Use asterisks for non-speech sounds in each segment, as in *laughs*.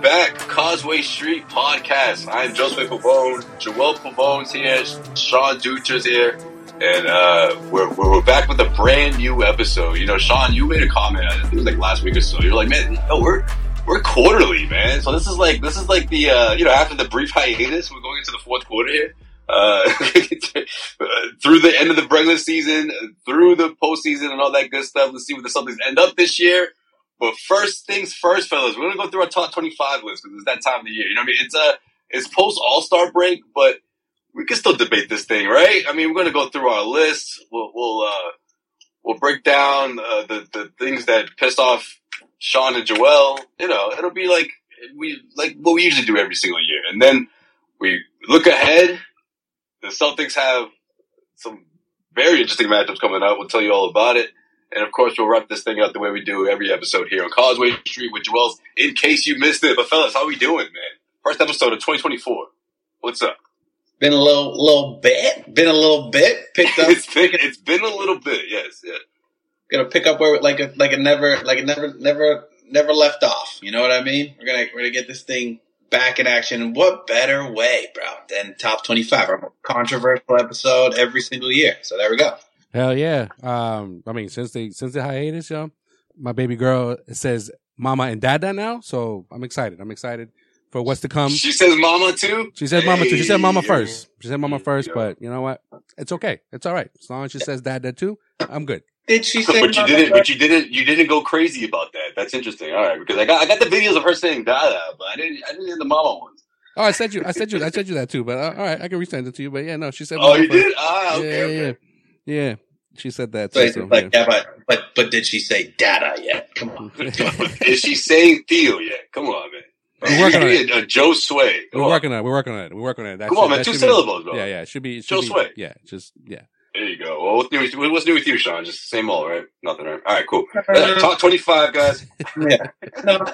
Back. Causeway Street Podcast. I'm Joseph Pavone. Joel Pavone's here. Sean Dutra's here. And uh, we're, we're back with a brand new episode. You know, Sean, you made a comment, I think it was like last week or so. You're like, man, yo, we're we're quarterly, man. So this is like this is like the uh, you know after the brief hiatus, we're going into the fourth quarter here. Uh, *laughs* through the end of the regular season, through the postseason, and all that good stuff. Let's see where the Celtics end up this year. But first things first, fellas, we're gonna go through our top twenty-five list because it's that time of the year. You know what I mean? It's a it's post All Star break, but we can still debate this thing, right? I mean, we're gonna go through our list. We'll we'll uh, we'll break down uh, the the things that pissed off Sean and Joel. You know, it'll be like we like what we usually do every single year, and then we look ahead. The Celtics have some very interesting matchups coming up. We'll tell you all about it. And of course, we'll wrap this thing up the way we do every episode here on Causeway Street with Joel's. In case you missed it, but fellas, how we doing, man? First episode of 2024. What's up? Been a little, little bit. Been a little bit. Picked up. *laughs* it's been, it's been a little bit. Yes, yeah. Gonna pick up where like a like it never like it never never never left off. You know what I mean? We're gonna we're gonna get this thing back in action. What better way, bro, than top twenty five? Our controversial episode every single year. So there we go. Hell yeah. Um, I mean, since they since the hiatus, yo, my baby girl says mama and dada now, so I'm excited. I'm excited for what's to come. She says mama too. She says mama too. She said mama first. She said mama first, but you know what? It's okay. It's all right. As long as she says dada too, I'm good. Did she say? But you didn't. But you didn't. You didn't go crazy about that. That's interesting. All right, because I got I got the videos of her saying dada, but I didn't. I didn't hear the mama ones. Oh, I said you. I said you. I said you that too. But uh, all right, I can resend it to you. But yeah, no, she said. Oh, you first. did? Ah, okay, yeah, okay. yeah, yeah. She said that. But, too, so, like, yeah. yeah, but but but did she say data yet? Come on. *laughs* Is she saying Theo yet? Come on, man. We're working on it. Uh, Joe Sway. Come We're on. working on it. We're working on it. We're working on it. That Come should- on, man. Two should be- syllables, bro. Yeah, yeah. It should be. It should Joe be, Sway. Yeah, just yeah. There you go. Well, what's new, with- what's new with you, Sean? Just same old, right? Nothing, right? All right, cool. Uh, Top 25, guys. yeah. No.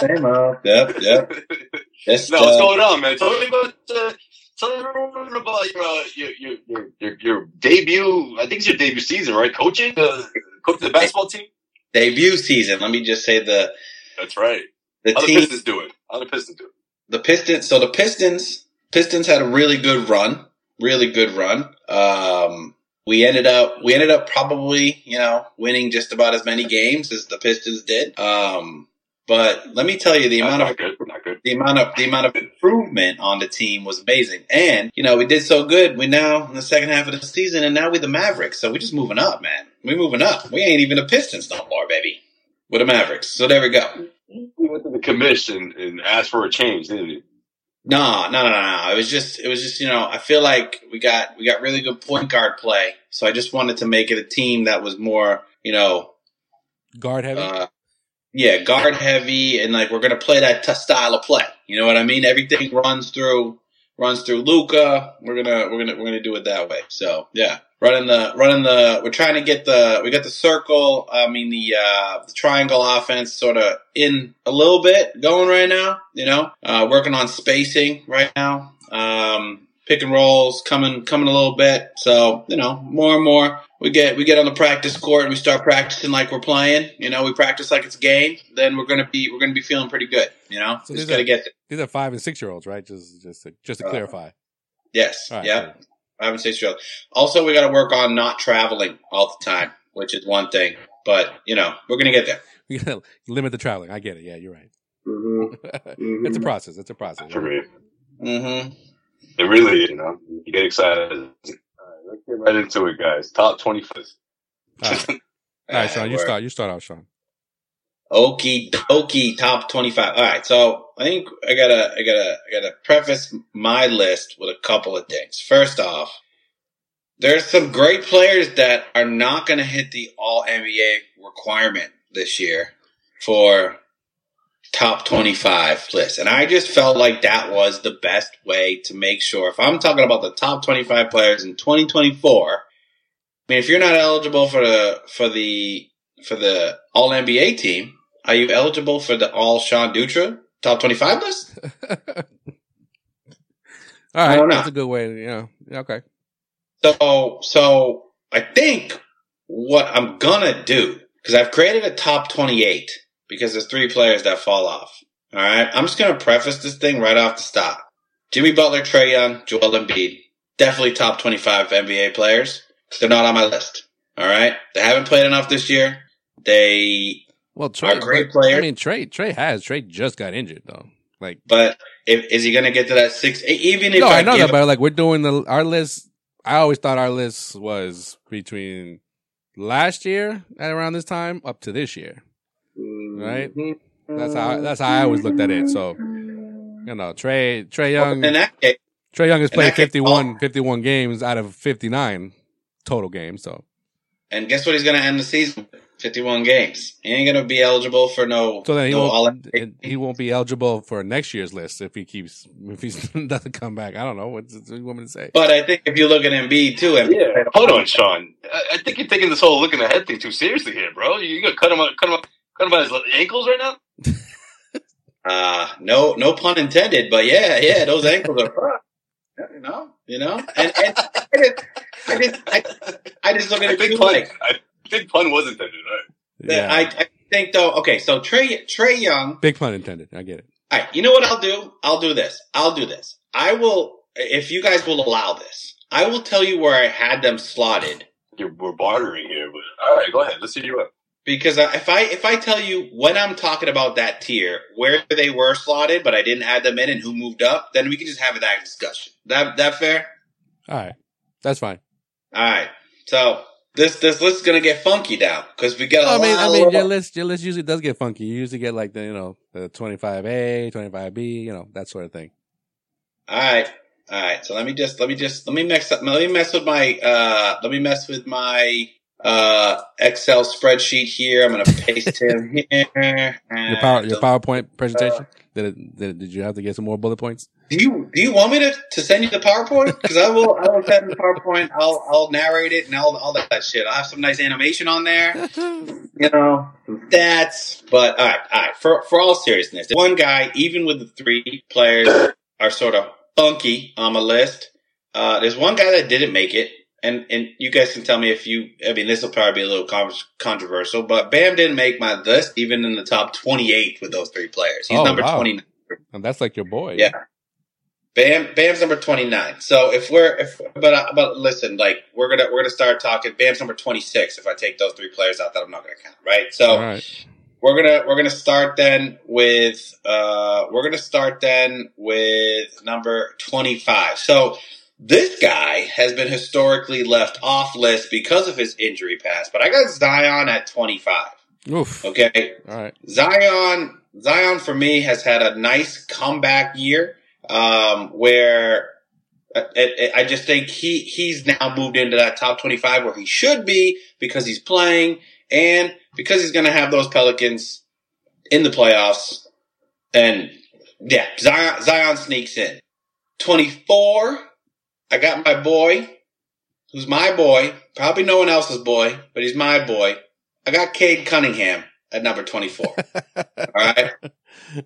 Same old. Yep. Yep. *laughs* Just, No, what's uh, going on, man? Tell me about, uh, tell me about your, uh, your, your, your, your, your debut. I think it's your debut season, right? Coaching? Coaching the basketball team? debut season. Let me just say the That's right. the How the team Pistons do it? How the Pistons do it? the Pistons. So the Pistons Pistons had a really good run, really good run. Um, we ended up we ended up probably you know winning just about as many games as the Pistons did. Um, but let me tell you the amount of good. Not good. the amount of the amount of improvement on the team was amazing. And you know, we did so good. We now in the second half of the season, and now we're the Mavericks. So we're just moving up, man. We're moving up. We ain't even the Pistons no more, baby. We're the Mavericks. So there we go. He went to the commission and asked for a change, didn't he? No, no, no, no, no. It was just, it was just, you know, I feel like we got, we got really good point guard play. So I just wanted to make it a team that was more, you know, Guard heavy. uh, yeah, guard heavy, and like we're gonna play that t- style of play. You know what I mean? Everything runs through, runs through Luka. We're gonna, we're gonna, we're gonna do it that way. So yeah, running the, running the. We're trying to get the, we got the circle. I mean the, uh, the triangle offense sort of in a little bit going right now. You know, uh, working on spacing right now. Um, pick and rolls coming, coming a little bit. So you know, more and more we get we get on the practice court and we start practicing like we're playing. You know, we practice like it's a game. Then we're gonna be we're gonna be feeling pretty good. You know, So just these gotta are- get there. These are five and six year olds, right? Just just to, just to Uh, clarify. yes, All right, yeah. I haven't say straight. Also, we got to work on not traveling all the time, which is one thing. But you know, we're gonna get there. *laughs* We gotta limit the traveling. I get it. Yeah, you're right. Mm-hmm. *laughs* it's a process. It's a process. For me. Mm-hmm. It really you know. You get excited. All right, let's get right into it, guys. Top 25th. All right, *laughs* all right, Sean. You start. You start out, Sean. Okie dokie, top twenty-five. All right, so I think I gotta, I gotta, I gotta preface my list with a couple of things. First off, there's some great players that are not gonna hit the All NBA requirement this year for top twenty-five list, and I just felt like that was the best way to make sure. If I'm talking about the top twenty-five players in 2024, I mean, if you're not eligible for the for the for the All NBA team, are you eligible for the All Sean Dutra top 25 list? *laughs* all right, that's a good way. To, you know, yeah, okay. So, so I think what I'm gonna do because I've created a top 28 because there's three players that fall off. All right. I'm just going to preface this thing right off the stop. Jimmy Butler, Trae Young, Joel Embiid, definitely top 25 NBA players. They're not on my list. All right. They haven't played enough this year. They Well, Trae, are great but- players. I mean, Trae, Trae has. Trae just got injured though. Like, But if, is he going to get to that six? Even if no, I know that, but like we're doing the our list. I always thought our list was between last year at around this time up to this year. Right? That's how mm-hmm. that's how I always looked at it. So you know, Trae Trae Young in that case, Trae Young has played that case, 51, 51 games out of fifty nine total games. So and guess what? He's going to end the season 51 games. He ain't going to be eligible for no. so then he no won't he won't be eligible for next year's list if he keeps *laughs* if he *laughs* doesn't come back. I don't know what, what do you want me to say. But I think if you look at Embiid too, Embiid Yeah, hold on, Sean. I, I think you're taking this whole looking ahead thing too seriously here, bro. You, you gonna cut him, out- cut him, out- cut him by his ankles right now? *laughs* Uh, no, no pun intended, but yeah, yeah, those ankles are fucked. You know, you know, and, and I just, I just, I, I just look at I it think too, pun. like, I think pun was intended, right? that I, I think though, okay, so Trae, Trae Young, big pun intended. I get it. all right, you know what I'll do? I'll do this. I'll do this. I will, if you guys will allow this, I will tell you where I had them slotted You're, we're bartering here, but all right, go ahead. Let's see you up. Because if I, if I tell you when I'm talking about that tier, where they were slotted, but I didn't add them in and who moved up, then we can just have that discussion. That, that fair? All right, that's fine. All right. So this this list is gonna get funky now because we got a I mean, lot. I mean, your list, your list usually does get funky. You usually get like the, you know, the twenty five A, twenty five B, you know, that sort of thing. all right, all right. So let me just let me just let me mess up. Let me mess with my uh. Let me mess with my uh Excel spreadsheet here. I'm gonna paste *laughs* him here. Your power, your PowerPoint presentation. Did it, did it, did you have to get some more bullet points? Do you do you want me to, to send you the PowerPoint? Because I will I will send the PowerPoint. I'll I'll narrate it and all all that shit. I'll have some nice animation on there. *laughs* you know, that's. But all right, all right. For for all seriousness, one guy, even with the three players, are sort of funky on the list. Uh, there's one guy that didn't make it, and and you guys can tell me if you. I mean, this will probably be a little con- controversial, but Bam didn't make my list, even in the top 28 with those three players. He's Oh, number wow. 29. And that's like your boy. Yeah. Bam, Bam's number twenty nine. So if we're if but uh, but listen, like we're gonna we're gonna start talking. Bam's number twenty six. If I take those three players out, that I'm not gonna count, right? So right. we're gonna we're gonna start then with uh we're gonna start then with number twenty five. So this guy has been historically left off list because of his injury past, but I got Zion at twenty five. Oof. Okay, All right. Zion, Zion for me has had a nice comeback year, um, where I, I I just think he he's now moved into that top twenty five where he should be because he's playing and because he's going to have those Pelicans in the playoffs. And yeah, Zion, Zion sneaks in twenty four. I got my boy, who's my boy, probably no one else's boy, but he's my boy. I got Cade Cunningham at number 24. *laughs* All right.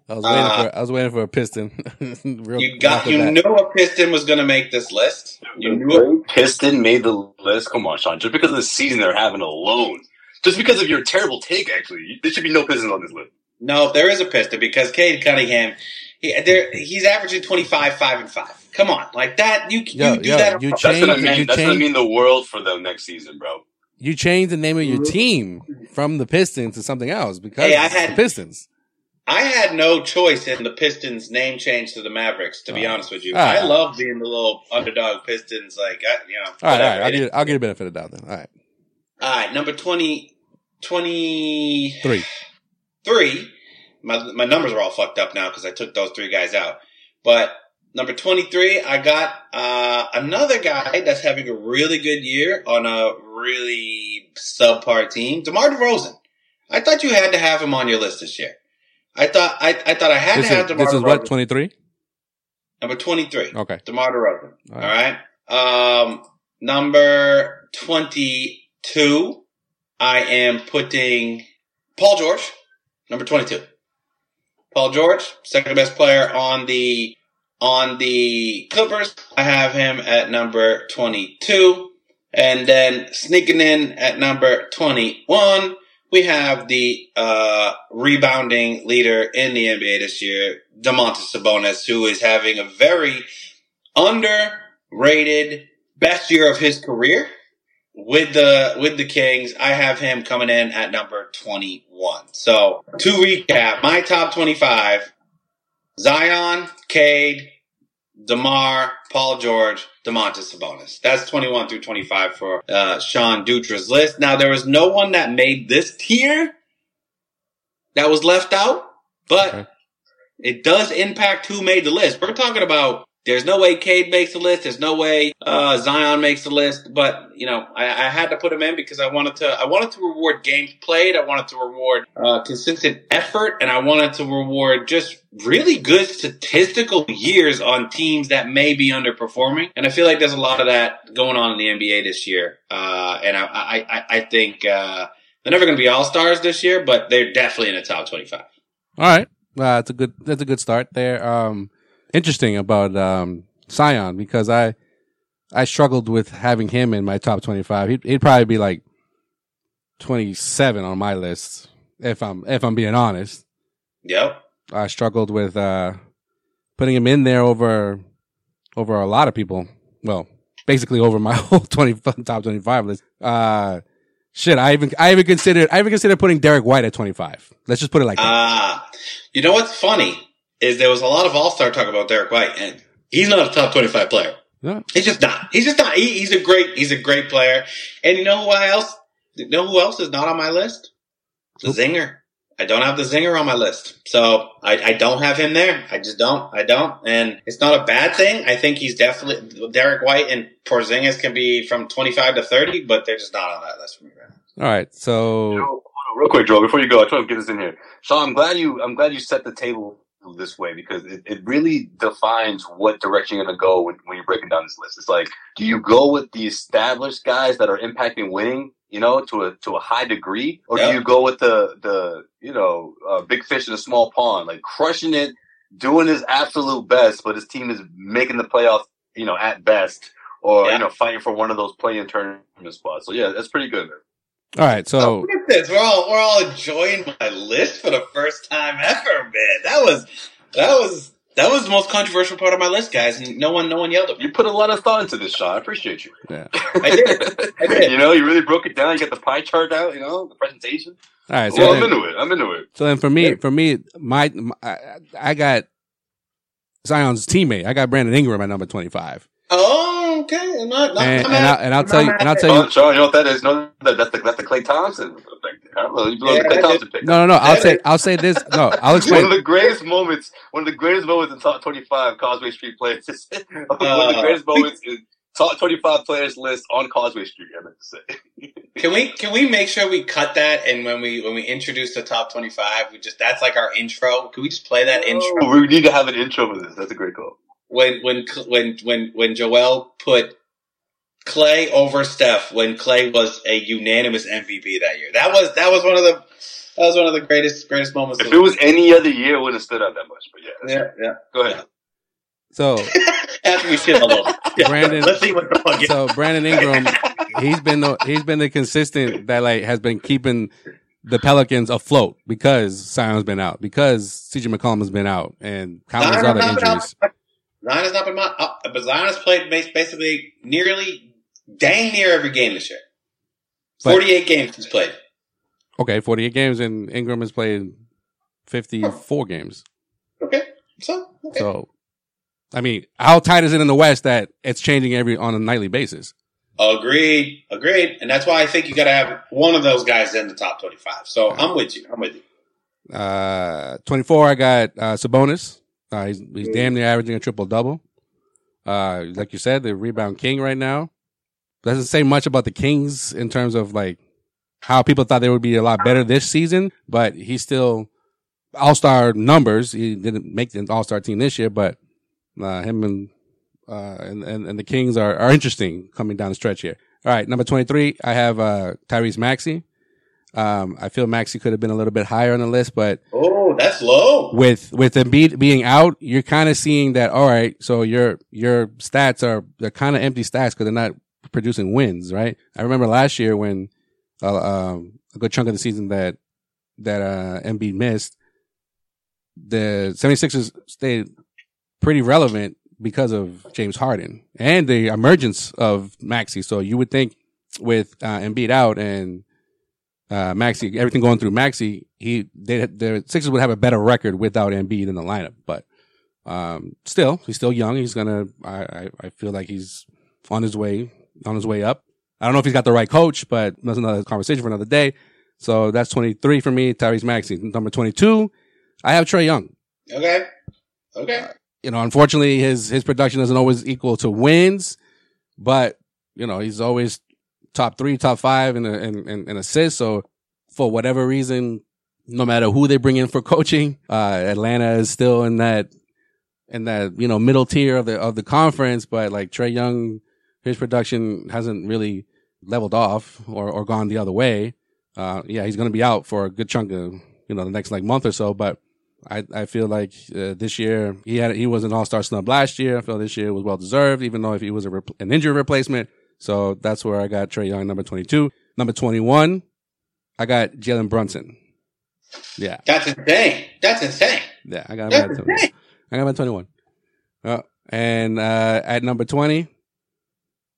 I was waiting Uh, for I was waiting for a piston. *laughs* Real You got, you bat. knew a Piston was going to make this list. You knew a Piston made the list. Come on, Sean. Just because of the season they're having alone, just because of your terrible take, actually, there should be no Pistons on this list. No, there is a Piston because Cade Cunningham, he, there, he's averaging 25, 5, and 5. Come on. Like that, you, Yo, you do yo, that. you That's gonna mean that's gonna mean the world for them next season, bro. You changed the name of your mm-hmm. team from the Pistons to something else because Hey, I had- the Pistons. I had no choice in the Pistons name change to the Mavericks, to be Oh. honest with you. All right. I love being the little underdog Pistons, like, I, you know. All right, all whatever. right. I'll get I'll get a benefit of doubt then. All right, All right, number 20, 23. three. My, my numbers are all fucked up now because I took those three guys out. But number 23, I got uh, another guy that's having a really good year on a really subpar team, DeMar DeRozan. I thought you had to have him on your list this year. I thought I, I thought I had This to have is DeMar this is DeRozan. what twenty three. Number 23. Okay, DeMar DeRozan. All All right. Um, number 22, I am putting Paul George, number 22. Paul George, second best player on the, on the Clippers. I have him at number 22. And then sneaking in at number 21, we have the uh, rebounding leader in the NBA this year, Domantas Sabonis, who is having a very underrated best year of his career with the with the Kings. I have him coming in at number 21. So to recap, my top 25: Zion, Cade, Demar, Paul George, Domantas Sabonis. That's 21 through 25 for uh, Sean Dutra's list. Now there was no one that made this tier that was left out, but Okay. it does impact who made the list. We're talking about there's no way Cade makes the list. There's no way uh, Zion makes the list. But you know, I, I had to put him in because I wanted to. I wanted to reward games played. I wanted to reward uh, consistent effort, and I wanted to reward just really good statistical years on teams that may be underperforming. And I feel like there's a lot of that going on in the NBA this year. Uh, and I, I, I, think uh, they're never going to be all stars this year, but they're definitely in the top 25. All right. Uh, that's a good, that's a good start there. Um, interesting about, um, Zion because I, I struggled with having him in my top 25. He'd, he'd probably be like 27 on my list. If I'm, if I'm being honest, Yep. I struggled with, uh, putting him in there over, over a lot of people. Well, basically over my *laughs* whole 20, top 25 list. Uh, shit, I even, I even considered, I even considered putting Derek White at 25. Let's just put it like that. Ah, you know what's funny is there was a lot of All Star talk about Derek White, and he's not a top twenty-five player. Yeah. He's just not. He's just not. He, he's a great. He's a great player. And you know who else? You know who else is not on my list? The Nope. Zinger. I don't have the Zinger on my list, so I, I don't have him there. I just don't. I don't, and it's not a bad thing. I think he's definitely Derek White and Porzingis can be from twenty-five to thirty, but they're just not on that list for me right now. All right. So You know, real quick, Joel, before you go, I just want to get this in here. Sean, I'm glad you I'm glad you set the table this way because it, it really defines what direction you're gonna go when, when you're breaking down this list. It's like, do you go with the established guys that are impacting winning, you know, to a to a high degree, or Yeah. do you go with the the you know uh, big fish in a small pond, like crushing it, doing his absolute best, but his team is making the playoffs, you know, at best, or Yeah. you know, fighting for one of those play-in tournament spots. So yeah, that's pretty good. Man. All right. Oh, So look at this. We're all we're all enjoying my list for the first time ever, man. That was that was that was the most controversial part of my list, guys, and no one no one yelled at me. You put a lot of thought into this, Sean. I appreciate you. yeah. *laughs* I did. I did. you know, you really broke it down. You got the pie chart out. You know, the presentation. All right. So well, I'm into it. I'm into it. so then for me, for me, my, my I, I got Zion's teammate. I got Brandon Ingram at number twenty five. Oh, okay. I'm not, not, And, I'm and, not- I, and I'll I'm tell you, and I'll mad tell Oh, you. Sean, you know what that is? No, that, that's the that's the Klay Thompson. I don't know. You blow Yeah, the Klay Thompson pick. No, no, no. I'll say, I'll say this. No, *laughs* I'll One of the greatest moments, one of the greatest moments in top 25 Causeway Street players. *laughs* one of the Uh, greatest moments in top 25 players list on Causeway Street, I meant to say. *laughs* Can we can we make sure we cut that and when we when we introduce the top twenty five, we just that's like our intro. Can we just play that intro? Oh, we need to have an intro for this. That's a great call. When when when when when Joel put Klay over Steph when Klay was a unanimous MVP that year. That was that was one of the that was one of the greatest greatest moments. If of- it was any other year, it wouldn't have stood out that much. But yeah, yeah, yeah. go ahead. So, *laughs* After we shit all *laughs* over. Brandon- Let's see what the fuck. so Brandon Ingram, he's been the he's been the consistent that like has been keeping the Pelicans afloat because Zion's been out, because CJ McCollum has been out, and countless other has not been injuries. out. Zion has not been out, uh, but Zion has played basically nearly dang near every game this year. But- Forty eight games he's played. Okay, forty eight games, and Ingram has played fifty four games. Okay, so okay. So, I mean, how tight is it in the West that it's changing every on a nightly basis? Agreed, agreed, and that's why I think you got to have one of those guys in the top twenty-five. So I'm with you. I'm with you. Uh, 24, I got uh, Sabonis. Uh, he's, he's damn near averaging a triple double. Uh, like you said, the rebound king right now. Doesn't say much about the Kings in terms of like how people thought they would be a lot better this season, but he's still all star numbers. He didn't make the all star team this year, but uh, him and, uh, and, and, and the Kings are, are interesting coming down the stretch here. All right. Number 23, I have, uh, Tyrese Maxey. Um, I feel Maxey could have been a little bit higher on the list, but Oh, that's low. with with Embiid being out, you're kind of seeing that. All right, so your your stats are they're kind of empty stats because they're not producing wins, right? I remember last year when uh, um, a good chunk of the season that that uh Embiid missed, the 76ers stayed pretty relevant because of James Harden and the emergence of Maxey. So you would think with uh, Embiid out and uh, Maxey, everything going through Maxey, he they, the Sixers would have a better record without Embiid in the lineup. But um, still, he's still young. He's gonna. I, I, I feel like he's on his way on his way up. I don't know if he's got the right coach, but that's another conversation for another day. So that's 23 for me, Tyrese Maxey, Number 22, I have Trae Young. Okay. Okay. You know, unfortunately, his his production doesn't always equal to wins, but you know he's always top three, top five in in, in, in assists. So for whatever reason, no matter who they bring in for *laughs* coaching, uh, Atlanta is still in that in that you know middle tier of the of the conference. But like Trae Young, his production hasn't really leveled off or or gone the other way. Uh, yeah, he's going to be out for a good chunk of you know the next like month or so, but I, I feel like uh, this year he had he was an All Star snub last year. I feel this year was well deserved, even though if he was a an injury replacement. So that's where I got Trae Young, number twenty two. Number twenty one, I got Jalen Brunson. Yeah, that's insane. That's insane. Yeah, I got him at 21. I got him at twenty one. Uh, and uh, at number twenty,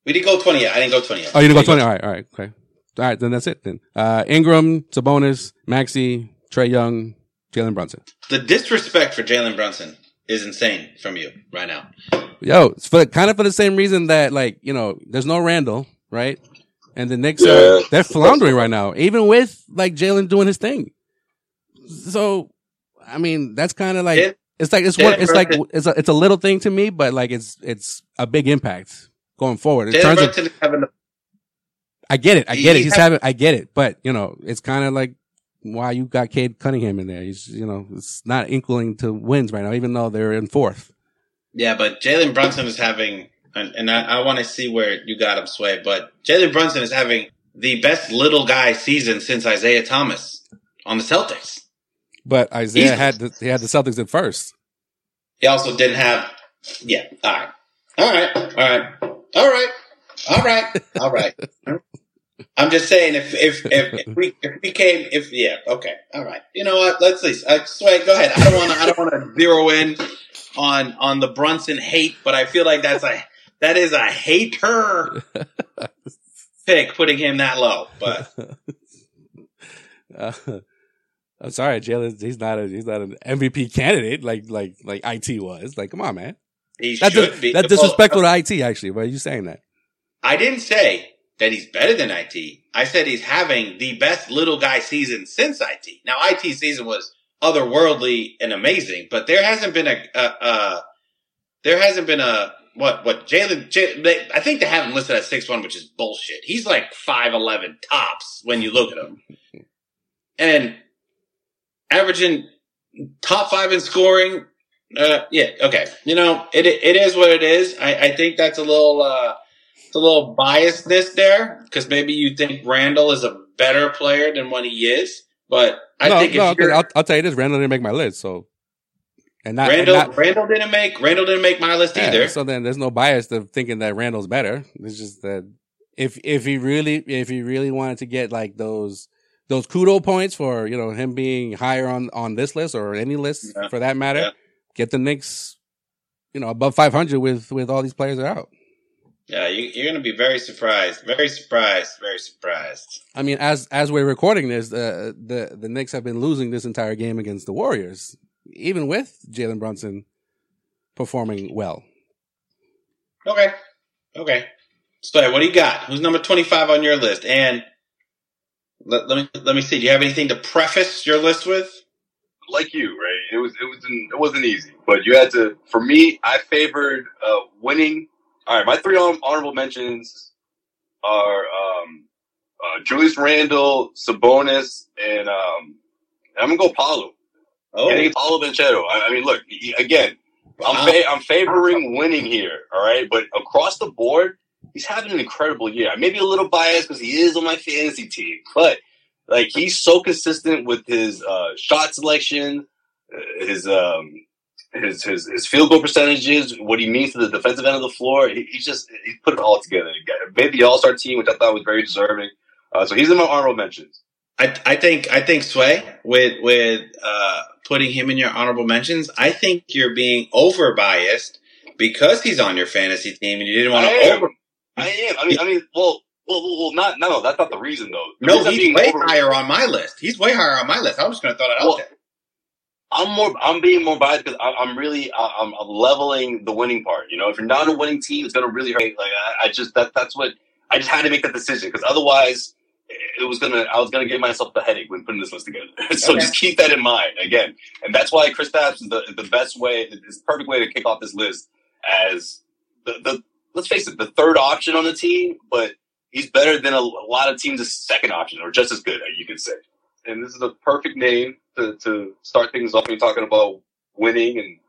we didn't go twenty yet. I didn't go twenty yet. Oh, you didn't go twenty. All right, all right, okay. All right, then that's it. Then uh, Ingram, Sabonis, Maxey, Trae Young, Jalen Brunson. The disrespect for Jalen Brunson is insane from you right now. Yo, it's for kind of for the same reason that like you know, there's no Randle, right? And the Knicks Yeah. are they're floundering right now, even with like Jalen doing his thing. So, I mean, that's kind of like Jalen- it's like it's Jalen one, it's like Brunson- it's a it's a little thing to me, but like it's it's a big impact going forward. In Jalen terms of, Brunson having a I get it, I get it. He's has- having, I get it, but you know, it's kind of like why you got Cade Cunningham in there. He's you know, it's not equaling to wins right now, even though they're in fourth. Yeah, but Jalen Brunson is having, and, and I, I want to see where you got him sway, but Jalen Brunson is having the best little guy season since Isaiah Thomas on the Celtics. But Isaiah He's- had the, he had the Celtics at first. He also didn't have, yeah, all right. All right, all right, all right, all right, all right. *laughs* I'm just saying, if if if, if *laughs* we if we came, if yeah, okay, all right. You know what? Let's least uh, Sway, go ahead. I don't want to I don't want to zero in on on the Brunson hate, but I feel like that's a that is a hater *laughs* pick putting him that low. But *laughs* Uh, I'm sorry, Jalen. He's not a he's not an MVP candidate like like like it was. Like, come on, man. he That's should dis- be. Well, disrespectful to it. Actually, why are you saying that? I didn't say that he's better than IT. I said he's having the best little guy season since IT. Now IT season was otherworldly and amazing, but there hasn't been a, there hasn't been a what what Jalen. I think they have him listed at six one, which is bullshit. He's like five eleven tops when you look at him, and averaging top five in scoring. Uh, yeah, okay. You know, it it is what it is. I, I think that's a little uh, it's a little biasness there because maybe you think Randle is a better player than what he is. But I no, think no. if 'cause you're, I'll, I'll tell you this: Randle didn't make my list, so and not, and Randle not- Randle didn't make Randle didn't make my list Yeah, either. So then there's no bias of thinking that Randle's better. It's just that if if he really if he really wanted to get like those those kudo points for you know him being higher on on this list or any list Yeah. for that matter, Yeah. get the Knicks you know above 500 with with all these players are out. Yeah, you, you're going to be very surprised, very surprised, very surprised. I mean, as as we're recording this, uh, the the Knicks have been losing this entire game against the Warriors, even with Jalen Brunson performing well. Okay, okay. So what do you got? Who's number twenty five on your list? And let, let me let me see. Do you have anything to preface your list with? like you, right? It was it was it wasn't easy, but you had to. For me, I favored uh, winning. All right, my three hon- mentions are um, uh, Julius Randle, Sabonis, and um, I'm gonna go Paolo. Oh, Getting Paolo. I, I mean, look he- again. I'm fa- I'm favoring winning here. All right, but across the board, he's having an incredible year. I may be a little biased because he is on my fantasy team, but like he's so consistent with his uh, shot selection, uh, his um, his his his field goal percentages, what he means to the defensive end of the floor. He, he's just he put it all together. He Made the All Star team, which I thought was very deserving. Uh, so he's in my honorable mentions. I, I think I think Sway with with uh, putting him in your honorable mentions. I think you're being over biased because he's on your fantasy team and you didn't want I to am. over. I am. I mean, I mean, well, well, well, well, not no, that's not the reason though. The No, reason he's way over- higher on my list. He's way higher on my list. I'm just going to throw that out there. I'm more. I'm being more biased because I'm really. I'm, I'm leveling the winning part. You know, if you're not a winning team, it's gonna really hurt. Like I, I just that that's what I just had to make that decision because otherwise, it was gonna. I was gonna give myself the headache when putting this list together. *laughs* so Okay. just keep that in mind again, and that's why Kristaps is the the best way. Is the perfect way to kick off this list as the the. Let's face it, the third option on the team, but he's better than a, a lot of teams' second option, or just as good, you could say. And this is a perfect name to, to start things off you're talking about winning and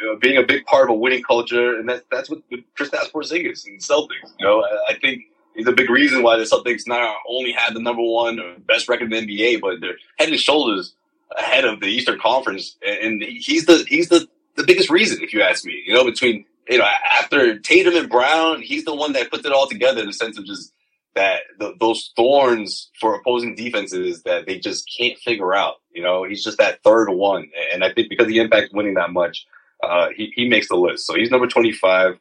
you know, being a big part of a winning culture. And that's that's what Kristaps Porzingis and Celtics. You know, I, I think he's a big reason why the Celtics not only have the number one or best record in the NBA, but they're head and shoulders ahead of the Eastern Conference. And he's the he's the the biggest reason, if you ask me. You know, between you know after Tatum and Brown, he's the one that puts it all together in the sense of just that th those thorns for opposing defenses that they just can't figure out. You know, he's just that third one, and I think because the impact winning that much, uh, he he makes the list. So he's number twenty five.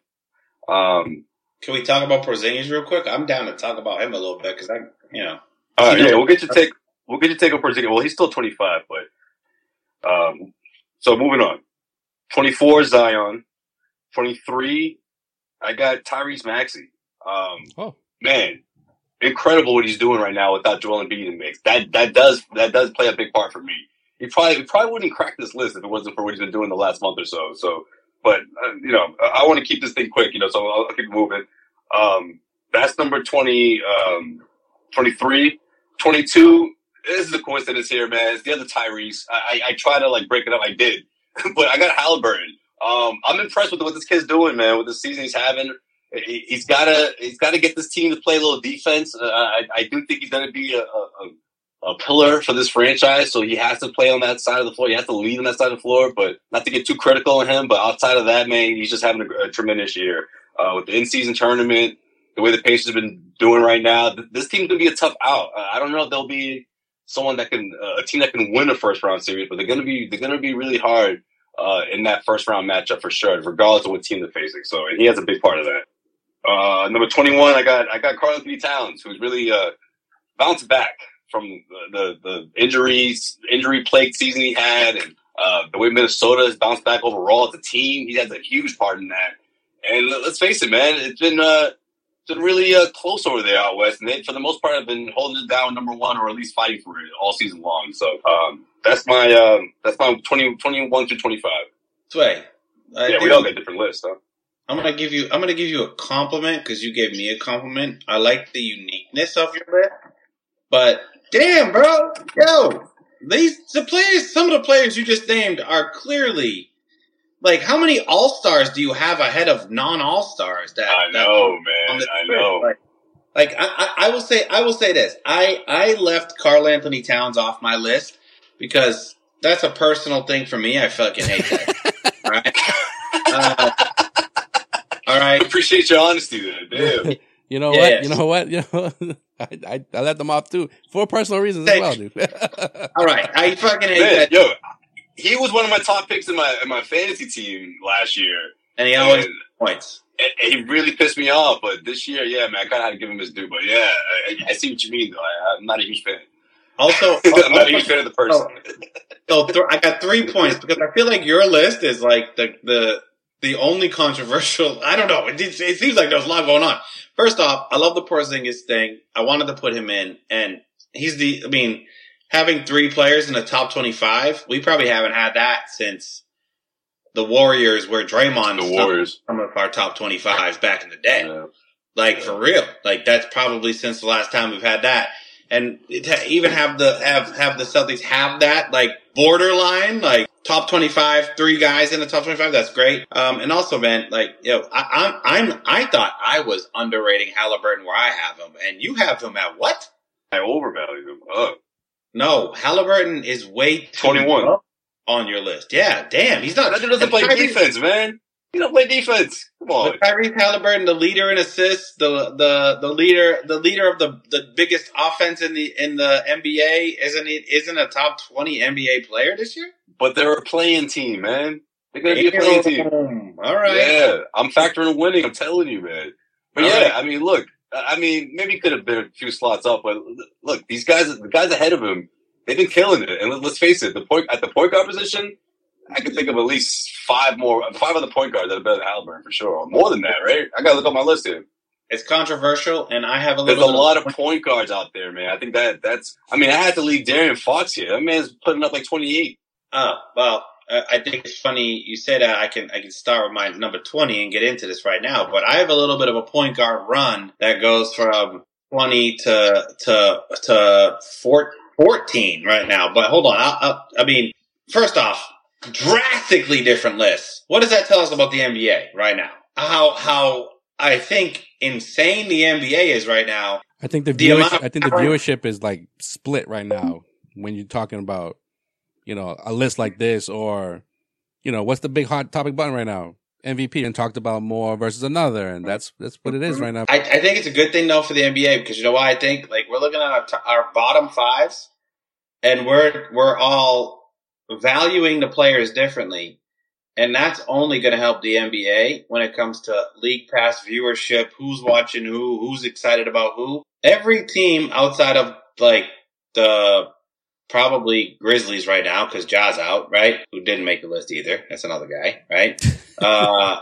Um, Can we talk about Porzingis real quick? I'm down to talk about him a little bit because I, you know, all right, You know- yeah, we'll get you take we'll get you take up Porzingis. Well, he's still twenty five, but um, so moving on. Twenty four Zion, twenty three. I got Tyrese Maxey. Um, Oh. man, incredible what he's doing right now without Joel Embiid in the mix. That that does that does play a big part for me. He probably he probably wouldn't crack this list if it wasn't for what he's been doing the last month or so. So, but uh, you know, I, I want to keep this thing quick. You know, so I'll, I'll keep moving. Um, that's number twenty. Um, 23, 22. This is a coincidence here, man. It's the other Tyrese. I, I, I try to like break it up. I did, *laughs* but I got Halliburton. Um, I'm impressed with what this kid's doing, man. With the season he's having, he, he's gotta he's gotta get this team to play a little defense. Uh, I, I do think he's gonna be a, a, a pillar for this franchise, so he has to play on that side of the floor. He has to lead on that side of the floor, but not to get too critical on him. But outside of that, man, he's just having a, a tremendous year uh, with the in-season tournament the way the Pacers have been doing right now, th- this team's gonna be a tough out. Uh, I don't know if they'll be someone that can uh, a team that can win a first round series, but they're gonna be they're gonna be really hard uh, in that first round matchup for sure, regardless of what team they're facing. So and he has a big part of that. Uh, number twenty one, I got I got Karl Anthony Towns, who's really uh, bounced back from the, the the injuries injury plagued season he had, and uh, the way Minnesota has bounced back overall as a team. He has a huge part in that. And let- let's face it, man, it's been uh, it's been really uh, close over there out west, and they, for the most part, have been holding it down number one or at least fighting for it all season long. So um, that's my um, that's my 20, 21 to twenty five. Sway. I Yeah, we all got different lists, huh? I'm gonna give you. I'm gonna give you a compliment because you gave me a compliment. I like the uniqueness of your list, but damn, bro, yo, these the players. Some of the players you just named are clearly like how many All Stars do you have ahead of non All Stars? That I know, on man. I trip? know. Like, like I, I, I will say, I will say this. I I left Karl Anthony Towns off my list because that's a personal thing for me. I fucking hate that. all *laughs* right. Uh, right. Appreciate your honesty there. *laughs* Damn. You know Yes. what? You know what? You know, *laughs* I, I, I let them off too for personal reasons as well, dude. *laughs* All right. I fucking hate man, that. yo, he was one of my top picks in my in my fantasy team last year. And he always And- points. and- and he really pissed me off, but this year, yeah, man, I kind of had to give him his due. But yeah, I, I see what you mean, though. I, I'm not a huge fan. Also, I'm not a huge fan of the person. so th- I got three points because I feel like your list is like the the the only controversial. *laughs* I don't know. It, it seems like there's a lot going on. First off, I love the Porzingis thing. I wanted to put him in, and he's the. I mean, having three players in the top twenty-five, we probably haven't had that since the Warriors, where Draymond The Warriors. some of our top twenty-fives back in the day. Yeah. Like for real. Like that's probably since the last time we've had that. And it even have the have have the Celtics have that like borderline like top twenty five, three guys in the top twenty five. That's great. Um, and also, man, like you know, I, I'm I'm I thought I was underrating Halliburton where I have him, and you have him at what? I overvalued him. Oh, No, Halliburton is way too 21. on your list. Yeah, damn, he's not. that doesn't play defense, man. He don't play defense. Come on. But Tyrese Halliburton, the leader in assists, the the the leader the leader of the the biggest offense in the in the NBA, isn't he? Isn't a top twenty NBA player this year? But they're a playing team, man. They're gonna be a playing team. All right. Yeah, I'm factoring winning. I'm telling you, man. But All yeah, right. I mean, look, I mean, maybe could have been a few slots up, but look, these guys, the guys ahead of him, they've been killing it. And let's face it, the point at the point guard position, I can think of at least five more, five other point guards that are better than Halliburton for sure, more than that, right? I gotta look on my list here. It's controversial, and I have a little. There's a lot of point guards out there, man. I think that that's. I mean, I had to leave De'Aaron Fox here. That man's putting up like 28. Oh well, I think it's funny you say that. I can I can start with my number twenty and get into this right now. But I have a little bit of a point guard run that goes from twenty to to to 14 right now. But hold on, I, I, I mean, first off, drastically different lists. What does that tell us about the NBA right now? How how I think insane the NBA is right now. I think the The viewership, I think the viewership is like split right now when you're talking about, you know, a list like this or, you know, what's the big hot topic button right now? MVP and talked about more versus another, and that's that's what it is right now. I, I think it's a good thing though for the NBA because you know why I think like we're looking at our, t- our bottom fives, and we're we're all valuing the players differently, and that's only going to help the NBA when it comes to league pass viewership, who's watching who, who's excited about who. Every team outside of like the probably Grizzlies right now because Ja's out, right? Who didn't make the list either. That's another guy, right? *laughs* Uh,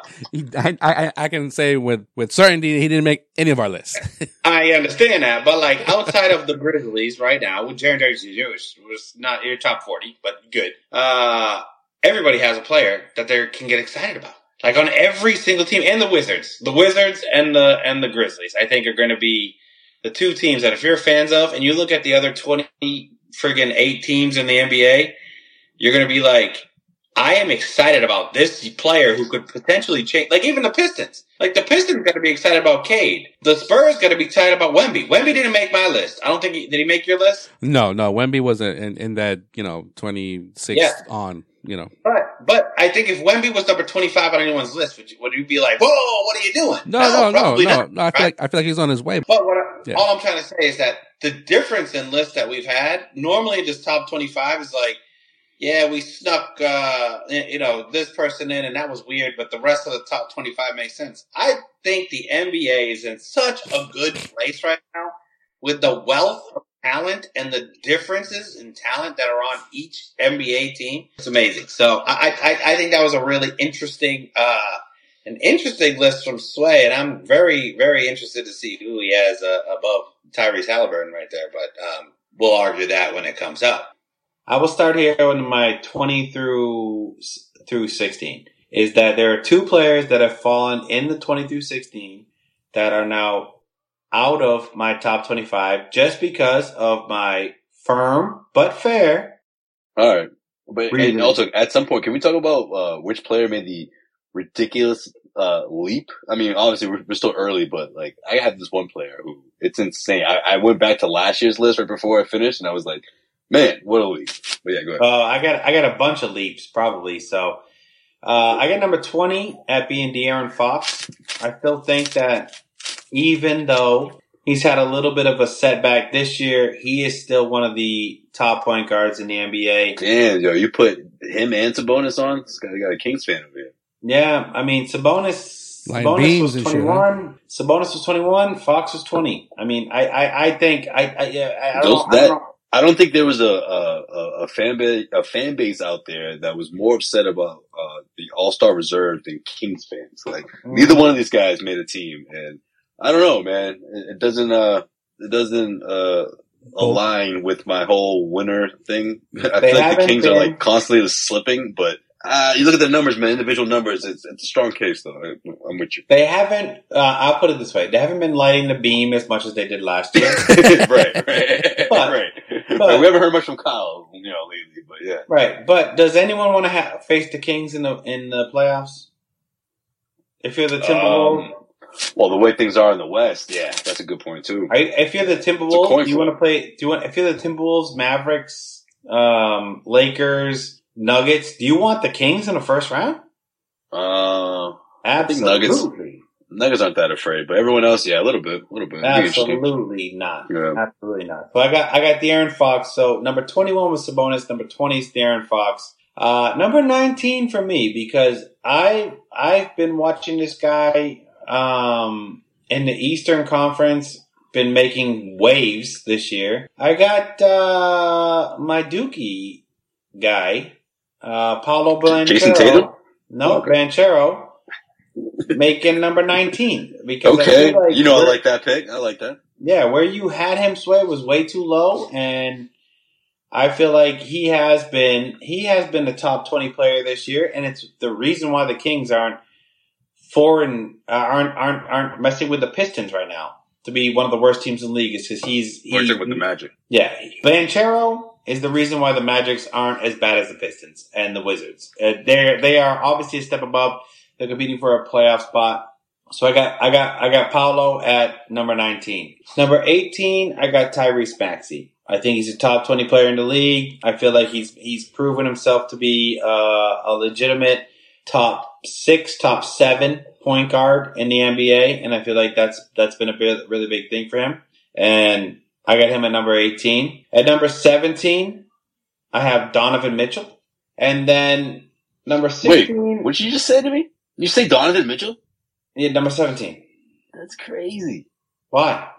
I, I I can say with with certainty he didn't make any of our lists. *laughs* I understand that, but like outside of the Grizzlies right now, with Jaren Jackson Jr. was, was not your top forty, but good. Uh, everybody has a player that they can get excited about. Like on every single team, and the Wizards, the Wizards and the and the Grizzlies, I think are going to be the two teams that if you're fans of, and you look at the other twenty friggin' eight teams in the NBA, you're going to be like, I am excited about this player who could potentially change. Like even the Pistons. Like the Pistons got to be excited about Cade. The Spurs got to be excited about Wemby. Wemby didn't make my list. I don't think he did. He make your list? no, no, Wemby wasn't in, in that you know twenty six Yeah. on you know. But but I think if Wemby was number twenty five on anyone's list, would you, would you be like, whoa, what are you doing? No, no, no, no, not. no. I feel right? like I feel like he's on his way. But what I, Yeah. all I'm trying to say is that the difference in lists that we've had, normally this top 25 is like, yeah, we snuck, uh, you know, this person in and that was weird, but the rest of the top 25 makes sense. I think the NBA is in such a good place right now with the wealth of talent and the differences in talent that are on each NBA team. It's amazing. So I, I, I think that was a really interesting, uh, an interesting list from Sway, and I'm very, very interested to see who he has uh, above Tyrese Halliburton right there. But um, we'll argue that when it comes up. I will start here with my 20 through through 16. Is that there are two players that have fallen in the 20 through 16 that are now out of my top 25 just because of my firm but fair. All right. But and also, at some point, can we talk about uh, which player made the ridiculous uh, leap? I mean, obviously, we're, we're still early, but like, I had this one player who it's insane. I, I went back to last year's list right before I finished, and I was like, man, what a leap! But yeah, go ahead. Uh, I got I got a bunch of leaps probably. So uh, I got number twenty at being De'Aaron Fox. I still think that even though he's had a little bit of a setback this year, he is still one of the top point guards in the NBA. Damn, yo, you put him and Sabonis on. This guy got a Kings fan over here. Yeah, I mean Sabonis. Like Sabonis was and shit, twenty one. Sabonis was twenty one. Fox was twenty. I mean, I I, I think I I, yeah, I, I, Those- don't, I don't know. I don't think there was a a, a, a fan base a fan base out there that was more upset about uh, the All Star reserve than Kings fans. Like neither one of these guys made a team, and I don't know, man. It, it doesn't uh it doesn't uh align with my whole winner thing. *laughs* I They feel like the Kings are like constantly slipping, but. Uh, you look at the numbers, man. Individual numbers. It's it's a strong case, though. I, I'm with you. They haven't. Uh, I'll put it this way: they haven't been lighting the beam as much as they did last year. *laughs* right, *laughs* right, But- right. but- we haven't heard much from Kyle, you know, lately. But yeah, right, but does anyone want to ha- face the Kings in the in the playoffs? If you're the Timberwolves, Um, well, the way things are in the West, yeah, that's a good point too. You, if you're the Timberwolves, you want to play? Do you want? If you're the Timberwolves, Mavericks, um, Lakers, Nuggets, do you want the Kings in the first round? Uh, I think Nuggets- Absolutely. Nuggets aren't that afraid, but everyone else, yeah, a little bit, a little bit. It'd be interesting. Absolutely not. Yeah. Absolutely not. So I got I got De'Aaron Fox. So number twenty one was Sabonis. Number twenty is De'Aaron Fox. Uh, number nineteen for me because I I've been watching this guy um, in the Eastern Conference. Been making waves this year. I got uh, my Dookie guy, uh, Paolo Banchero. Jayson Tatum? No, Okay. Banchero. Making number nineteen because Okay, like you know I like that pick. I like that. yeah, where you had him sway was way too low, and I feel like he has been he has been the top twenty player this year, and it's the reason why the Kings aren't foreign uh, aren't aren't aren't messing with the Pistons right now to be one of the worst teams in the league is because he's he, with the Magic. yeah, Banchero is the reason why the Magics aren't as bad as the Pistons and the Wizards. Uh, they they are obviously a step above. They're competing for a playoff spot. So I got I got I got Paolo at number nineteen. Number eighteen, I got Tyrese Maxey. I think he's a top twenty player in the league. I feel like he's he's proven himself to be uh, a legitimate top six, top seven point guard in the NBA, and I feel like that's that's been a bit, really big thing for him. And I got him at number 18. At number 17, I have Donovan Mitchell. And then number 16. Wait, What did you just say to me? You say Donovan Mitchell? Yeah, number 17. That's crazy. Why?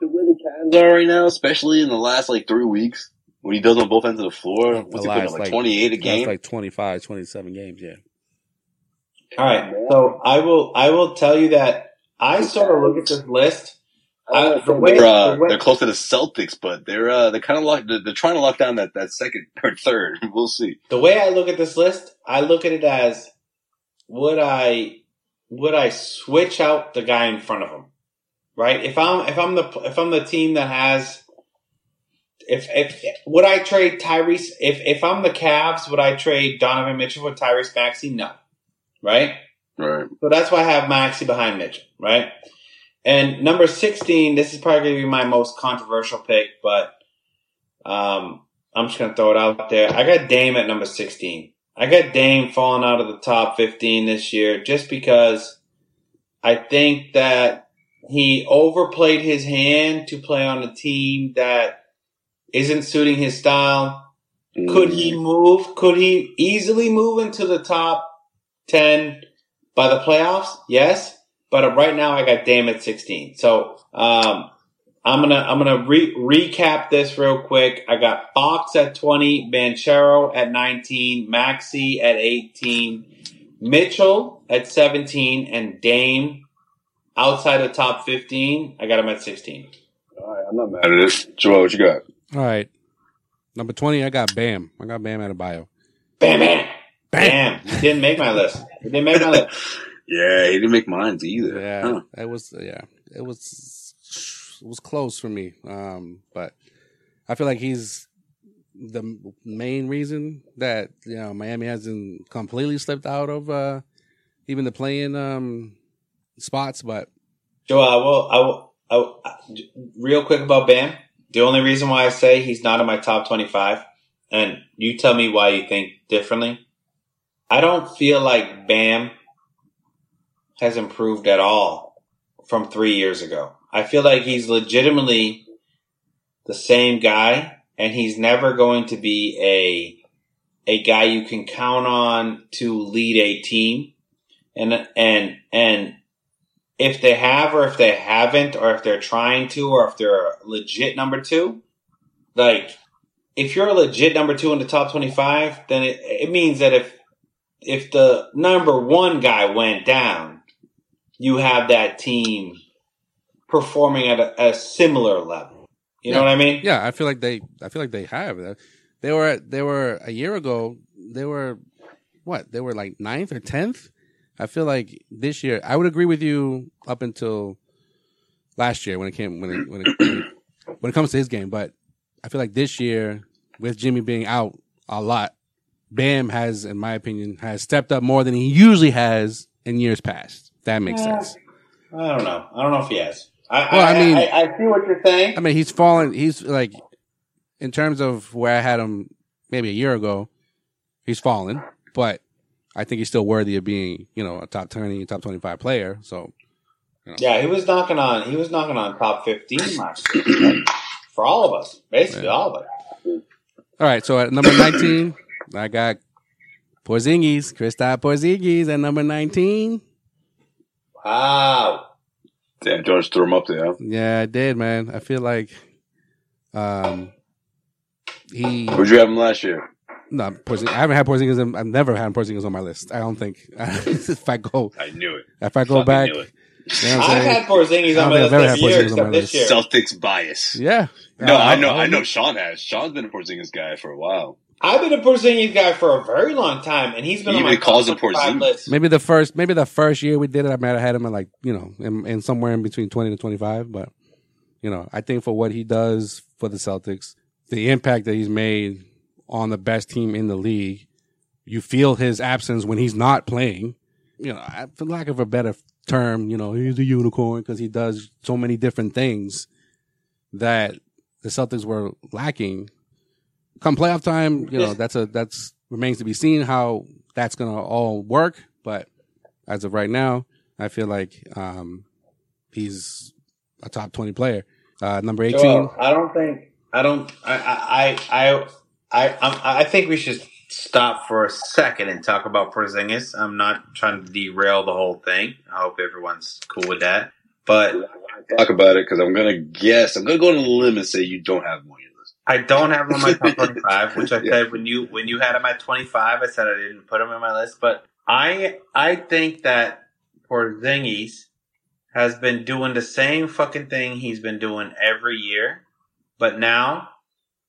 The way the Cavs are right now, especially in the last like three weeks, when he does on both ends of the floor, The what's he putting up, like, like- twenty eight a That's game? like 25, 27 games. Yeah. All right. So I will I will tell you that I sort of look at this list. I, the way, they're, uh, the way- they're close to the Celtics, but they're uh, they're kind of lock, they're, they're trying to lock down that, that second *laughs* or third. We'll see. the way I look at this list, I look at it as would I would I switch out the guy in front of him? Right? If I'm if I'm the if I'm the team that has if if would I trade Tyrese if if I'm the Cavs, would I trade Donovan Mitchell for Tyrese Maxey? No. Right? Right. So that's why I have Maxey behind Mitchell, right? And number 16, this is probably going to be my most controversial pick, but um, I'm just going to throw it out there. I got Dame at number 16. I got Dame falling out of the top 15 this year just because I think that he overplayed his hand to play on a team that isn't suiting his style. Could he move? Could he easily move into the top 10 by the playoffs? Yes. But right now I got Dame at 16. So, um, I'm gonna, I'm gonna re- recap this real quick. I got Fox at 20, Banchero at 19, Maxey at 18, Mitchell at 17, and Dame outside of top 15. I got him at 16. All right, I'm not mad at this. Joel, what you got? All right. Number 20, I got Bam. I got Bam out of bio. Bam, bam, Bam. bam. He didn't make my list. He didn't make my list. *laughs* Yeah, he didn't make mine either. Yeah. Huh. It was, yeah. It was, it was close for me. Um, but I feel like he's the main reason that, you know, Miami hasn't completely slipped out of, uh, even the playing, um, spots, but Joe, I will, I will, I will, real quick about Bam. The only reason why I say he's not in my top 25, and you tell me why you think differently. I don't feel like Bam has improved at all from three years ago. I feel like he's legitimately the same guy, and he's never going to be a a guy you can count on to lead a team. And and and if they have or if they haven't or if they're trying to or if they're a legit number two, like if you're a legit number two in the top 25, then it, it means that if, if the number one guy went down, you have that team performing at a, a similar level. You know what I mean? yeah, I feel like they, I feel like they have. They were, they were a year ago. They were what? They were like ninth or tenth. I feel like this year, I would agree with you up until last year when it came when it, when it, when it, when it comes to his game. But I feel like this year, with Jimmy being out a lot, Bam has, in my opinion, has stepped up more than he usually has in years past. That makes Yeah. sense. I don't know. I don't know if he has. I, Well, I, I mean- I, I see what you're saying. I mean, he's fallen. He's like, in terms of where I had him maybe a year ago, he's fallen. But I think he's still worthy of being, you know, a top twenty, top twenty five player. So Yeah, he was knocking on. He was knocking on top fifteen last year for all of us, basically Yeah. all of us. all right, so at number nineteen, I got Porzingis, Kristaps Porzingis at number nineteen. Wow. Damn, George threw him up there. huh? Yeah, I did, man. I feel like um he Where'd you have him last year? no Porzingis, I haven't had Porzingis. in- I've never had Porzingis on my list. I don't think *laughs* if I go I knew it. if I go Fucking back. knew. You know I'm I've had Porzingis I on my I've list had this year, Porzingis on my except this list. year. Celtics bias. yeah. No, I know, I'll- I know. Sean has. Sean's been a Porzingis guy for a while. I've been a Porzingis guy for a very long time, and he's been He on my even calls top him Porzingis. list. Maybe the first, maybe the first year we did it, I might have had him at like you know, in, in somewhere in between twenty to twenty five. But you know, I think for what he does for the Celtics, the impact that he's made on the best team in the league, you feel his absence when he's not playing. You know, I- for lack of a better term, you know, he's a unicorn because he does so many different things that the Celtics were lacking. Come playoff time, you know, that's a that's remains to be seen how that's gonna all work. But as of right now, I feel like um, he's a top twenty player. Uh, number eighteen. Joel, I don't think I don't I I I I I, I think we should stop for a second and talk about Porzingis. I'm not trying to derail the whole thing. I hope everyone's cool with that. But Talk about it because I'm gonna guess. I'm gonna go on a limb and say you don't have him on your list. I don't have him on my top *laughs* 25, which I Yeah. said when you when you had him at 25, I said I didn't put him in my list. But I I think that Porzingis has been doing the same fucking thing he's been doing every year, but now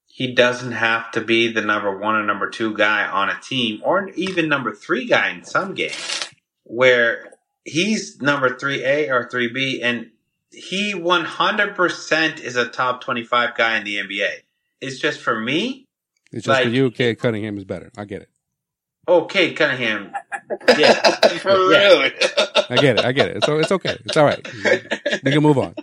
he doesn't have to be the number one or number two guy on a team, or even number three guy in some games, where he's number three A or three B, and he 100% is a top 25 guy in the NBA. It's just for me. It's just for like- you, Cade Cunningham is better. I get it. Oh, okay, Cunningham. Yeah. *laughs* For Yeah. really? I get it. I get it. So it's okay. It's all right. *laughs* We can move on.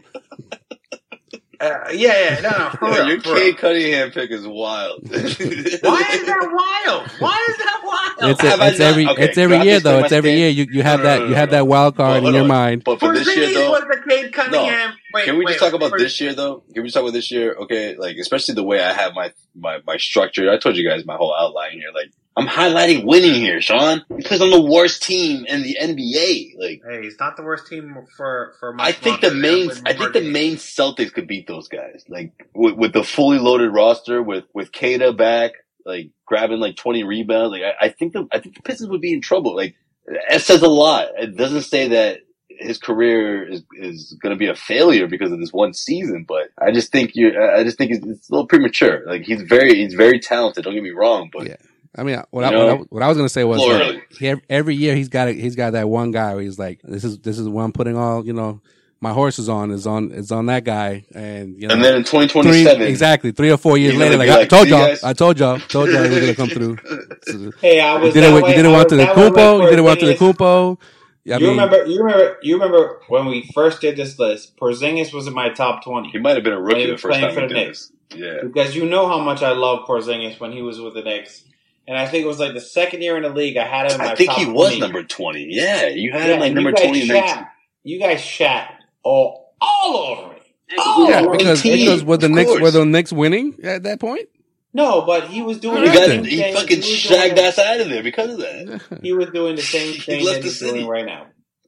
Uh, yeah, yeah, no, no, for *laughs* real, Your for real. Cade Cunningham pick is wild. *laughs* Why is that wild? Why is that wild? It's, have I it's every okay, it's every year though. It's every stand? year. You you have No, no, that no, you have no. that wild card Well, in your on. mind. But for this year, Porzingis though, was the Cade Cunningham. Wait, can we wait, just talk wait, about for- this year though? Can we just talk about this year? Okay, like especially the way I have my my my structure. I told you guys my whole outline here. Like I'm highlighting winning here, Sean, because I'm the worst team in the NBA. Like Hey, he's not the worst team for for. I think the main I think more the games. main Celtics could beat those guys. Like with, with the fully loaded roster, with with Kada back, like grabbing like 20 rebounds. Like I, I think the I think the Pistons would be in trouble. Like it says a lot. It doesn't say that his career is is going to be a failure because of this one season, but I just think you I just think it's, it's a little premature. Like he's very he's very talented. Don't get me wrong, but Yeah. I mean, what, I, know? what, I, what I was gonna say was like, he, every year he's got a, he's got that one guy where he's like, this is this is what I'm putting all you know my horses on is on is on that guy, and you know, and then in three 2027, exactly three or four years later, gonna like, I told y'all, guys?" I told y'all, told y'all he was gonna come through. *laughs* So, Hey, I you was. did that it. way- You did it I one to the that way with Kumpo. You did it one to the Porzingis. Kumpo. I you mean, remember? You remember? You remember when we first did this list? Porzingis was in my top twenty. he might have been a rookie the first time for we the did Knicks. this. Yeah. because you know how much I love Porzingis when he was with the Knicks, and I think it was like the second year in the league I had him. In my I think top he was 20. number 20. Yeah, you had Yeah, him like number you 20 and shat. You guys shat all all over me. Oh, yeah, Yeah, because 18, because were the of Knicks were the Knicks winning at that point? No, but he was doing He, the got, same he thing. fucking was shagged doing- us out of there because of that. *laughs* He was doing the same thing He thing left that the he's city. doing right now.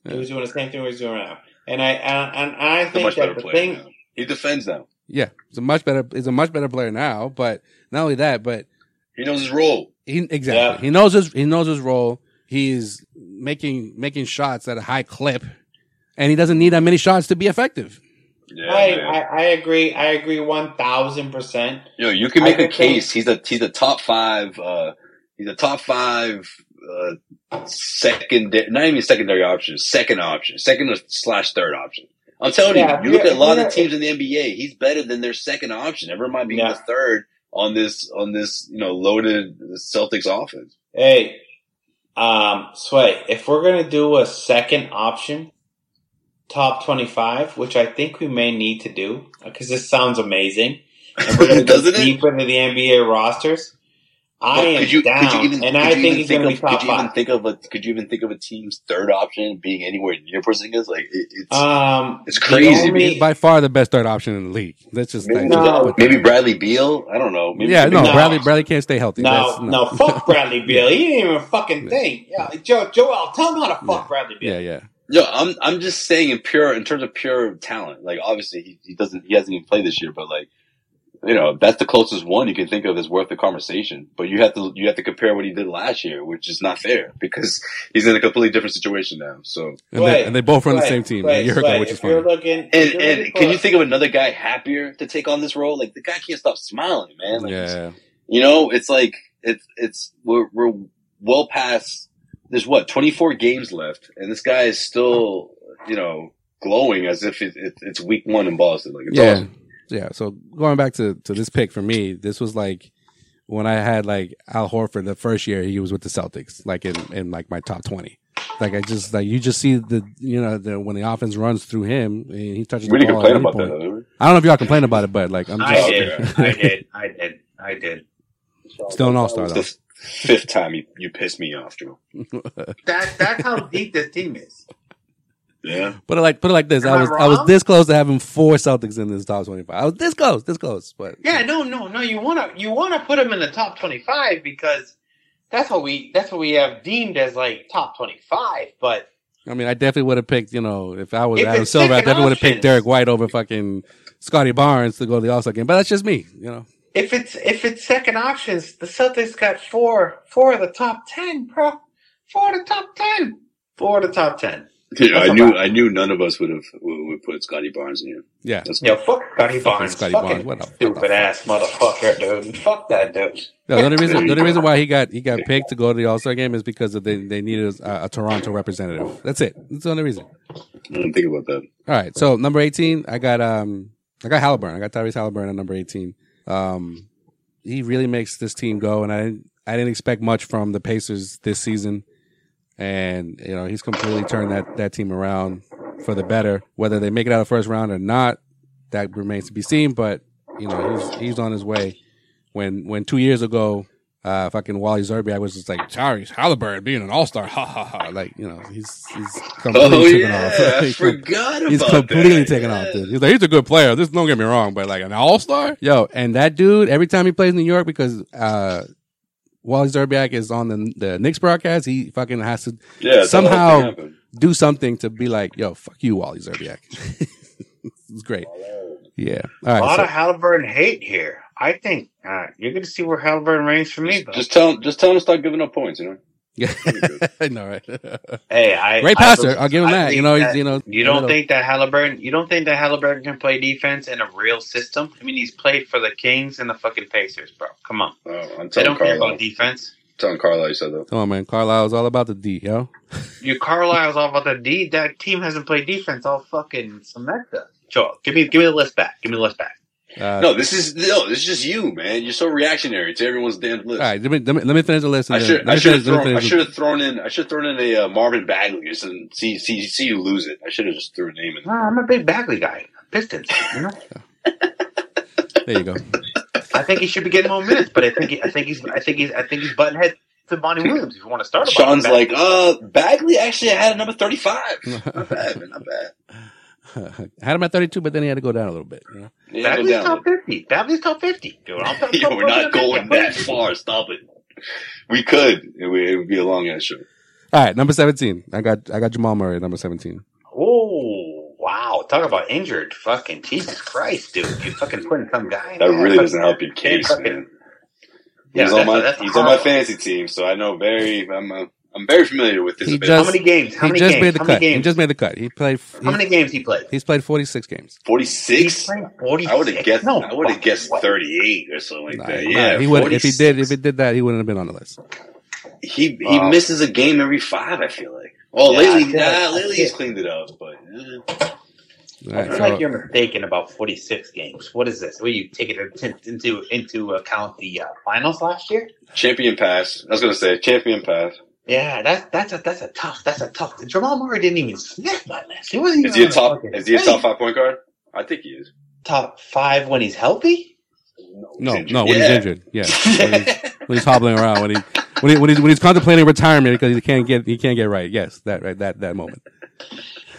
He was doing the same thing he's doing right now, and I and, and I think much that the thing. now. He defends now. Yeah, he's a much better. He's a much better player now. But not only that, but He knows his role. He exactly Yeah. he knows his he knows his role. He's making making shots at a high clip, and he doesn't need that many shots to be effective. Yeah, I. I I agree. I agree one thousand percent. you know, you can I make a think case. He's a he's a top five. Uh, he's a top five. Uh, secondary, not even secondary option, second option, second slash third option. I'm telling Yeah, you, you look at a lot of the teams in the NBA. He's better than their second option. Never mind being Yeah. the third on this on this you know loaded Celtics offense. Hey, um, Sway, if we're gonna do a second option, top twenty-five, which I think we may need to do because this sounds amazing, and we're gonna *laughs* go Doesn't it? deep into the NBA rosters. I But am could you down, could you even and could I you think even he's going to of be top could you even think of a could you even think of a team's third option being anywhere near Porzingis? Like it, it's Um, It's crazy, only- by far the best third option in the league. That's just maybe, just No. maybe Bradley Beal. I don't know. Maybe, yeah, no, No. Bradley Bradley can't stay healthy. No, That's- no, fuck Bradley *laughs* Beal. He didn't even fucking think. Yeah, Joe, Joel, tell him how to fuck Yeah. Bradley Beal. Yeah, yeah. No, I'm I'm just saying in pure in terms of pure talent. Like obviously he, he doesn't he hasn't even played this year, but like you know that's the closest one you can think of as worth the conversation. But you have to you have to compare what he did last year, which is not fair because *laughs* he's in a completely different situation now. So And, Wait, they, and they both run the Wait, same team wait, a year ago, wait, which is you're funny. looking, if and and can you think of another guy happier to take on this role? Like the guy can't stop smiling, man. Like, Yeah, You know, it's like it's it's we're we're well past. There's what 24 games left, and this guy is still you know glowing as if it, it, it's week one in Boston. Like it's yeah, awesome. Yeah. So going back to to this pick for me, this was like when I had like Al Horford the first year he was with the Celtics, like in in like my top twenty. Like I just like you just see the you know the when the offense runs through him and he touches We the didn't ball. at complain any about point. that. Did we? I don't know if y'all complain about it, but like I'm I just did, I *laughs* did, I did, I did. still an all star It's though. the fifth time you, you pissed me off, Joe. That that's how deep this team is. Yeah. Put it like put it like this. Am I I was I was this close to having four Celtics in this top twenty five. I was this close, this close, but Yeah, no, no, no. You wanna you wanna put them in the top twenty five because that's what we that's what we have deemed as like top twenty five. But I mean, I definitely would have picked, you know, if I was If Adam Silver, I definitely would have picked. Derrick White over fucking Scottie Barnes to go to the All Star game. But that's just me, you know. if it's if it's second options, the Celtics got four four of the top ten, bro. Four of the top ten. Four of the top ten. Yeah, I knew about- I knew none of us would have would, would put Scottie Barnes in here. Yeah. That's Yo, fuck Scottie Barnes. Scottie Fucking Barnes. What the- what the stupid fuck? ass motherfucker, dude. Fuck that dude. No, the only reason the only reason why he got he got picked to go to the All Star game is because of they they needed a, a Toronto representative. That's it. That's the only reason. I didn't think about that. All right. So number eighteen, I got um I got Halliburton. I got Tyrese Halliburton at number eighteen. Um, he really makes this team go, and I didn't I didn't expect much from the Pacers this season, and you know he's completely turned that that team around for the better. Whether they make it out of first round or not, that remains to be seen. But you know he's he's on his way. When when two years ago. Uh, fucking Wally Szczerbiak was just like Tyrese Halliburton being an all star, ha ha ha! Like you know, he's he's completely Oh taken yeah, off. I *laughs* He's com- forgot about He's that. completely taken Yeah. off, dude. He's like, he's a good player. This don't get me wrong, but like an all star, yo. And that dude, every time he plays New York, because uh, Wally Szczerbiak is on the the Knicks broadcast, he fucking has to Yeah, that's how the whole somehow- do something to be like, yo, fuck you, Wally Szczerbiak. *laughs* it's great. Yeah. All A lot so- of Halliburton hate here. I think uh, you're going to see where Halliburton reigns for me, Just, though. just tell him, just tell him to stop giving up points. You know. Yeah. *laughs* I know, right? *laughs* hey, I Great I passer. believe- I'll give him that. You know, that- you know, You don't think that Halliburton? You don't think that Halliburton can play defense in a real system? I mean, he's played for the Kings and the fucking Pacers, bro. Come on, Oh, I'm they telling don't care about defense. Telling Carlisle you said that. Come on, man. Carlisle's all about the D, yo. *laughs* You Carlisle's all about the D. That team hasn't played defense all fucking semester. Sure, give me give me the list back. Give me the list back. Uh, No, this is no, this is just you, man. You're so reactionary to everyone's damn list. All right, let me, let me, let me finish the list. I should I should have finish- thrown I should have thrown in I should have thrown in a uh, Marvin Bagley and see see see you lose it. I should have just threw a name in. No, I'm a big Bagley guy. Pistons. You know, *laughs* There you go. I think he should be getting more minutes, but I think he, I think he's I think he's I think he's butting head to Bonnie Williams. If you want to start, about Sean's like, uh, Bagley actually had a number thirty five. Not bad, man, not bad. *laughs* *laughs* Had him at 32, but then he had to go down a little bit. You know? Yeah, go Bagley's top fifty. Bagley's top fifty, dude. I'm, *laughs* I'm, I'm- we're not going that far. Stop it. We could. It would, it would be a long ass show. All right, number 17. I got I got Jamal Murray at number 17. Oh wow! Talk about injured. Fucking Jesus Christ, dude! You fucking putting some guy. in That there. really doesn't help your case, fucking- man. Yeah, he's on my a- that's he's on my horrible- fantasy team, so I know very. I'm uh, I'm very familiar with his He ability. How many games? How he many just games? made the How cut. many He games? just made the cut. He played How many games he played? he's played 46 games. Forty He's six. playing forty. I would have guessed. No, I would have guessed what? thirty eight or something like Nah, that. nah, Yeah, he would if he 46. did if he did that he wouldn't have been on the list. He he Wow. misses a game every five. I feel like. Well, Yeah, lately, feel like- nah, lately he's cleaned it up, but eh. All I right, feel so like you're mistaken about 46 games. What is this? Were you taking it into into account the uh, finals last year? champion pass. I was gonna say champion pass. Yeah, that's that's a that's a tough that's a tough. Jamal Murray didn't even sniff my list. He wasn't Is even he a top? Is he a top five point guard? I think he is. top five when he's healthy? No, injured. no, when he's injured. Yeah, when he's, when he's hobbling around, when he when he when he's, when he's contemplating retirement because he can't get he can't get right. Yes, that right that that moment.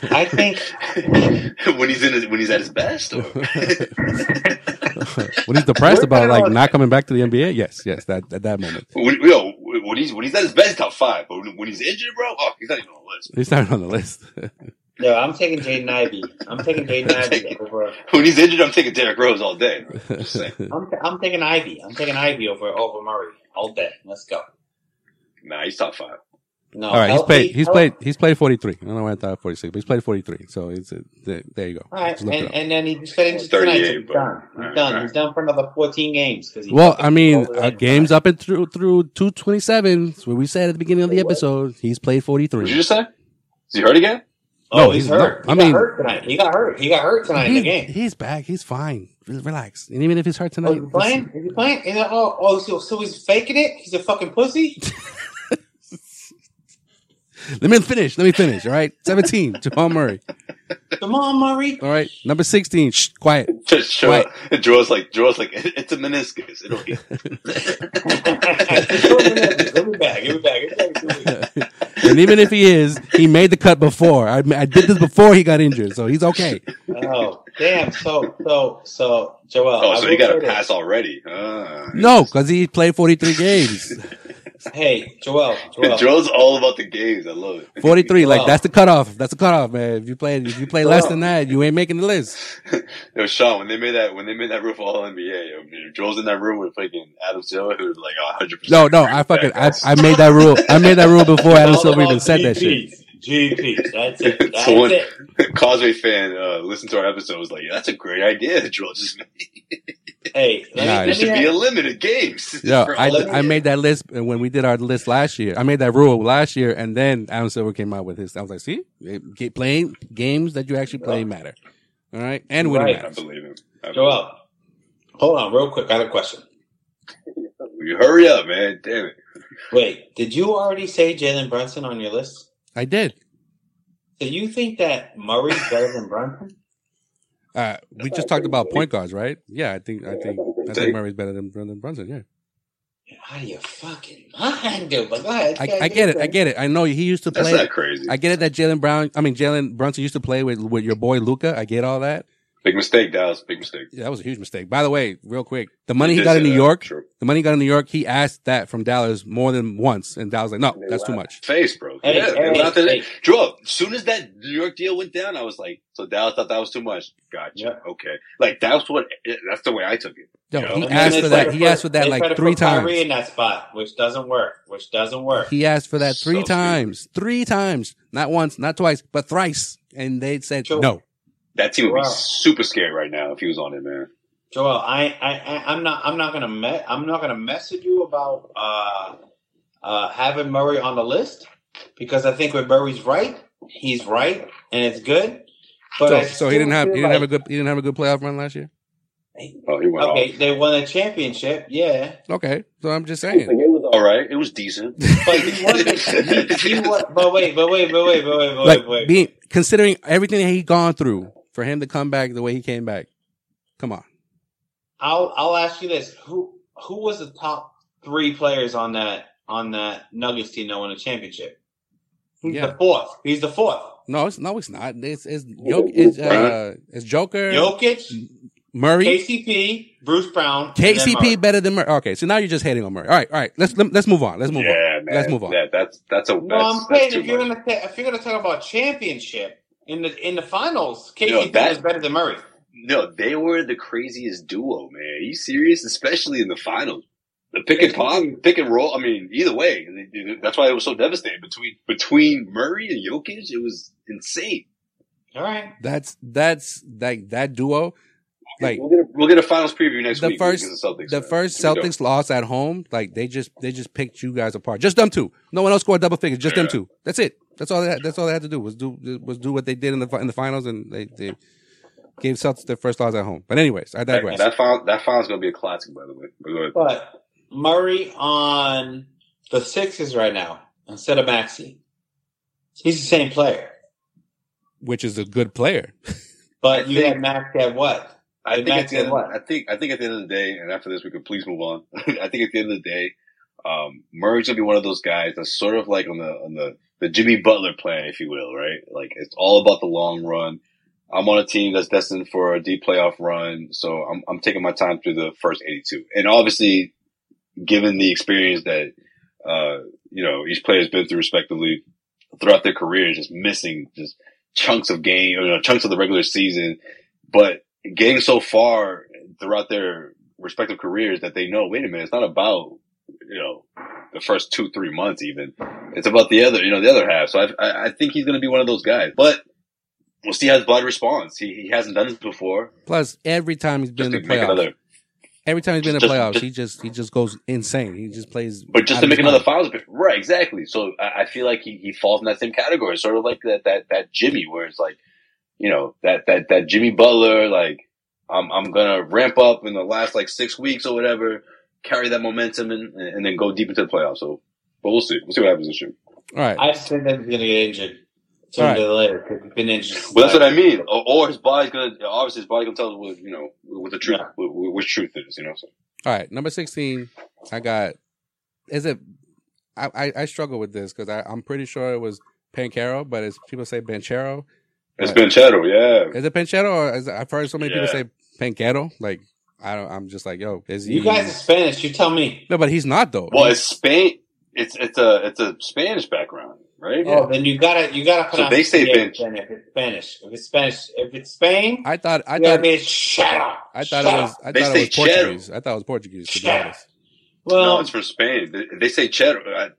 I think *laughs* when he's in his, when he's at his best. Or? *laughs* when he's depressed about like not coming back to the NBA. Yes, yes, that at that moment. when, yo, when he's when he's at his best, top five. But when, when he's injured, bro, oh, he's not even on the list. He's not even on the list. *laughs* no, I'm taking Jaden Ivey. I'm taking Jaden *laughs* Ivey over. Uh, when he's injured, I'm taking Derrick Rose all day. Bro. *laughs* Just saying. I'm, I'm taking Ivey. I'm taking Ivey over over Murray all day. Let's go. Nah, he's top five. No, All right, he's played. He's healthy- played. He's played forty three. I don't know why I thought forty six, but he's played forty three. So it's uh, there, there you go. All right, Just look it and, and then he just got injured 38, tonight. So he's but- done. He's Alright, done. alright. He's done for another 14 games. he Well, I mean, uh, games up and through through two twenty seven. Where we said at the beginning of the episode, he's played forty three. What did you just say? Is he hurt again? Oh, No, he's, he's hurt. not. I he mean- got hurt tonight. He got hurt. He got hurt tonight in the He's, game. he's back. He's fine. Relax. And even if he's hurt Oh, tonight, he's playing? Is he playing? Is it, oh, oh so, so he's faking it? He's a fucking pussy? *laughs* let me finish. Let me finish. All right, seventeen. *laughs* Jamal Murray. Come on, Murray. All right, number sixteen. Shh, quiet. Just show Right. it. Joel's like, Joel's like, it's a meniscus. It'll heal. Give me back. Give me back. Give me back. Give me back. and even if he is, he made the cut before. I, I did this before he got injured, so he's okay. Oh, damn. So, so, so, Joel. Oh, so he got a this. pass already. Ah. No, because he played forty three games. *laughs* *laughs* Hey, Joel. Joel. *laughs* Joel's all about the games. I love it. Forty three, like that's the cutoff. That's the cutoff, man. If you play, if you play less than that, you ain't making the list. *laughs* Yo, Sean, when they made that, when they made that rule for All NBA, yo, if Joel's in that room with fucking Adam Silver, who was like hundred percent. No, no, I fucking, I, I made that rule. I made that rule before Adam All Silver even said that shit. GPs. GPs. That's it. *laughs* That's So when- it. Causeway fan uh, listened to our episode was like, yeah, "That's a great idea that *laughs* Joel just made. Hey, let me, Nah, There should be a limited games." *laughs* Yeah, I, all let me- I made that list when we did our list last year. I made that rule last year, and then Adam Silver came out with his. I was like, see, Get- playing games that you actually play matter. All right, and winning Right. I matters. believe him. I believe Joel, hold on, real quick. I have a question. You hurry up, man. Damn it. Wait, did you already say Jalen Brunson on your list? I did. So you think that Murray's better than Brunson? Uh, we just talked about point guards, right? Yeah, I think I think I think Murray's better than than Brunson. Yeah, You're out of your fucking mind, dude. But go ahead. I, I get it. I get it. I know he used to That's play. not crazy. I get it that Jaylen Brown. I mean Jalen Brunson used to play with with your boy Luka. I get all that. Big mistake, Dallas. Big mistake. Yeah, that was a huge mistake. By the way, real quick, the money he did got in New that. York, True. the money he got in New York, he asked that from Dallas more than once, and Dallas was like, no, that's too much. Face, bro. Hey, yeah, they hey, went out there. hey. Joel, as soon as that New York deal went down, I was like, so Dallas thought that was too much. Gotcha. Yep. Okay. Like that's what. That's the way I took it. Yo, he And asked for that. to He asked for that like three put Kyrie times. in that spot, which doesn't work. Which doesn't work. He asked for that So three stupid. times, three times, not once, not twice, but thrice, and they said Sure. no. That team would be super scared right now if he was on it, man. Joel, I, I, I I'm not, I'm not gonna, me- I'm not gonna message you about uh, uh, having Murray on the list because I think when Murray's right, he's right, and it's good. But So, so he didn't have he didn't have a good he didn't have a good playoff run last year. Oh, he went Okay, off. they won a championship, yeah, Okay, so I'm just saying. it was all right. It was decent. *laughs* but he *laughs* wasn't. he, he was, but wait, but wait, but wait, but wait, but Like wait, wait. being considering everything that he gone through for him to come back the way he came back. Come on. I'll, I'll ask you this: who, who was the top three players on that on that Nuggets team that won a championship? He's Yeah. the fourth. He's the fourth. No, it's no, it's not. It's it's Jok- it's, uh, it's Joker, Jokic, Murray, KCP, Bruce Brown, and Murray. KCP better than Murray. Okay, so now you're just hating on Murray. All right, all right. Let's let, let's move on. Let's move yeah, on. man. Let's move on. Yeah, that's that's a. No, that's, I'm saying if you're much. gonna ta- if you're gonna talk about championship in the in the finals, KCP Yo, that- was better than Murray. No, they were the craziest duo, man. Are you serious? Especially in the finals. The pick and pong, pick and roll. I mean, either way, that's why it was so devastating between between Murray and Jokic. It was insane. All right, That's that's like that duo. Like we'll get a, we'll get a finals preview next the week. first the Celtics. the first Here we go. Celtics loss at home, like they just they just picked you guys apart. Just them two. No one else scored double figures. Just them two. That's it. That's all. They had, that's all they had to do was do was do what they did in the in the finals, and they they gave Celtics their first loss at home. But anyways, I That, digress. that final that final's gonna be a classic, by the way. But go ahead. but Murray on the Sixers right now instead of Maxey. He's the same player, which is a good player. *laughs* but I you think- had Maxey at what? I think Max at the end, what? I think I think at the end of the day, and after this we could please move on. *laughs* I think at the end of the day, um, Murray's gonna be one of those guys that's sort of like on the on the the Jimmy Butler plan, if you will, right? Like it's all about the long run. I'm on a team that's destined for a deep playoff run, so I'm I'm taking my time through the first 82, and obviously, given the experience that uh, you know each player has been through respectively throughout their careers, just missing just chunks of game, you know, chunks of the regular season, but getting so far throughout their respective careers that they know, wait a minute, it's not about, you know, the first two, three months even. It's about the other, you know, the other half. So I, I, think he's going to be one of those guys, but we'll see how his body responds. He, he hasn't done this before. Plus, every time he's been in the playoffs, another, every time he's been in the playoffs, just- he just he just goes insane. He just plays. but just to make another finals. Right, exactly. So I, I feel like he, he falls in that same category, sort of like that, that, that Jimmy where it's like, you know, that, that, that Jimmy Butler, like, I'm, I'm gonna ramp up in the last like six weeks or whatever, carry that momentum and, and then go deep into the playoffs. So, but we'll see. We'll see what happens this year. All right, I just think that he's gonna get injured sooner Alright. or later. 'cause He's been injured. Well, that's what I mean. Or, or his body's gonna, obviously his body gonna tell us what, you know, what the truth, Yeah. what, what, what truth is, you know, so. all right. Number sixteen, I got. Is it? I I, I struggle with this because I'm pretty sure it was Pancaro, but as people say Banchero. It's Right. been Cheddar, yeah. Is it Panchero or is it, I've heard so many people say Panquero? Like I don't. I'm just like, yo, is he? You guys are Spanish. You tell me. no, but he's not though. Well, it's Spain, it's, it's a, it's a Spanish background, right? Oh, then you gotta you gotta put So on they say yeah, bench. then If it's Spanish, if it's Spanish, if it's Spain, I thought. I thought. be shut up. I thought it was. up. I They thought say it was Cheddar. Portuguese. I thought it was Portuguese. To be Cheddar. honest. no, Well, it's for Spain. They, they say Cheddar. I,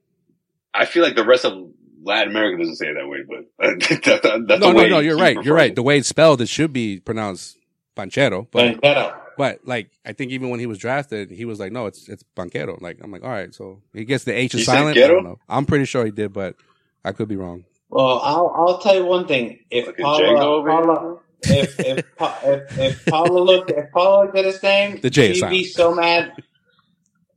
I feel like the rest of Latin America doesn't say it that way, but that, *laughs* that, that's No, the no, way no. You're right. You're right. The way it's spelled, it should be pronounced Panchero. But Banquero. But like I think even when he was drafted, he was like, no, it's it's Banquero. Like I'm like, all right. So he gets the H is He silent. I don't know. I'm pretty sure he did, but I could be wrong. Well, I'll I'll tell you one thing. If Like Paula, Django over here? Paula if if Pa- if if Paula looked if Paula looked at his name, The J is she'd be so mad.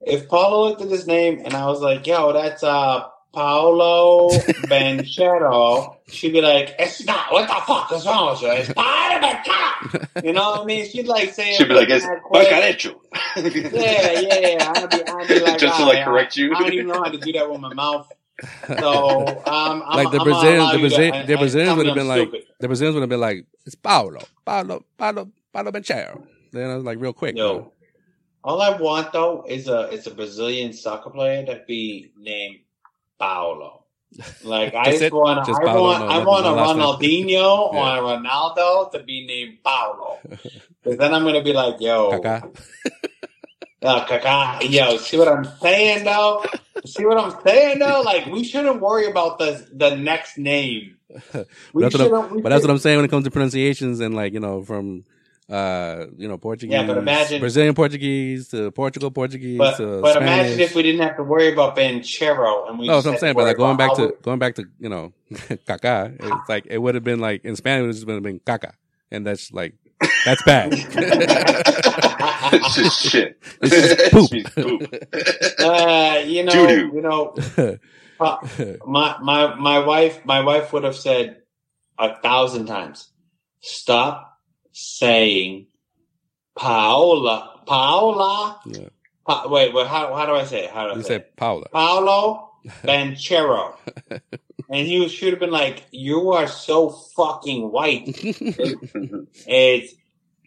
If Paula looked at his name and I was like, "Yo, that's uh Paolo Banchero," she'd be like, "It's not. What the fuck is wrong with you? It's Paolo Banchero." You know what I mean? She'd like say, She'd be like, it's mad quick. Bancarecho. Yeah, yeah, yeah. I'd be, I'd be *laughs* like, Just to, "Ah, like, yeah, correct you." I don't even know how to do that with my mouth. So, um, I'm, like the Brazilians, the, you to- the Brazilians would have been I'm like, the Brazilians would have been like, it's Paulo, Paulo, Paulo, Paulo Banchero. Then I was like, real quick. Yo, all I want though is a is a Brazilian soccer player to be named Paulo. *laughs* Like I Just want, Just I Paulo, want, no, I want a no. Ronaldinho Yeah. *laughs* or a Ronaldo to be named Paolo. *laughs* Because then I'm gonna be like, yo, Kaká. Uh, Kaká. Yo, see what I'm saying though? See what I'm saying though? Like we shouldn't worry about the the next name. We That's what But that's what I'm saying when it comes to pronunciations and like, you know, from, uh, you know, Portuguese. Yeah, but imagine- Brazilian Portuguese to Portugal Portuguese But, to but imagine if we didn't have to worry about Banchero and we no, that's just what I'm saying. But like going back how to, going back to, you know, *laughs* Kaká, it's like, it would have been like, in Spanish, it would have been, been Kaká. And that's like, that's bad. it's *laughs* just shit. *laughs* It's just poop. It's poop. uh, you know, Doo-doo. you know, uh, my my my wife my wife would have said a thousand times, stop saying Paola Paola. Yeah. Pa- wait, wait, how how do I say it? How do I you say said it? Paolo *laughs* Banchero. and he should have been like, "You are so fucking white." *laughs* It's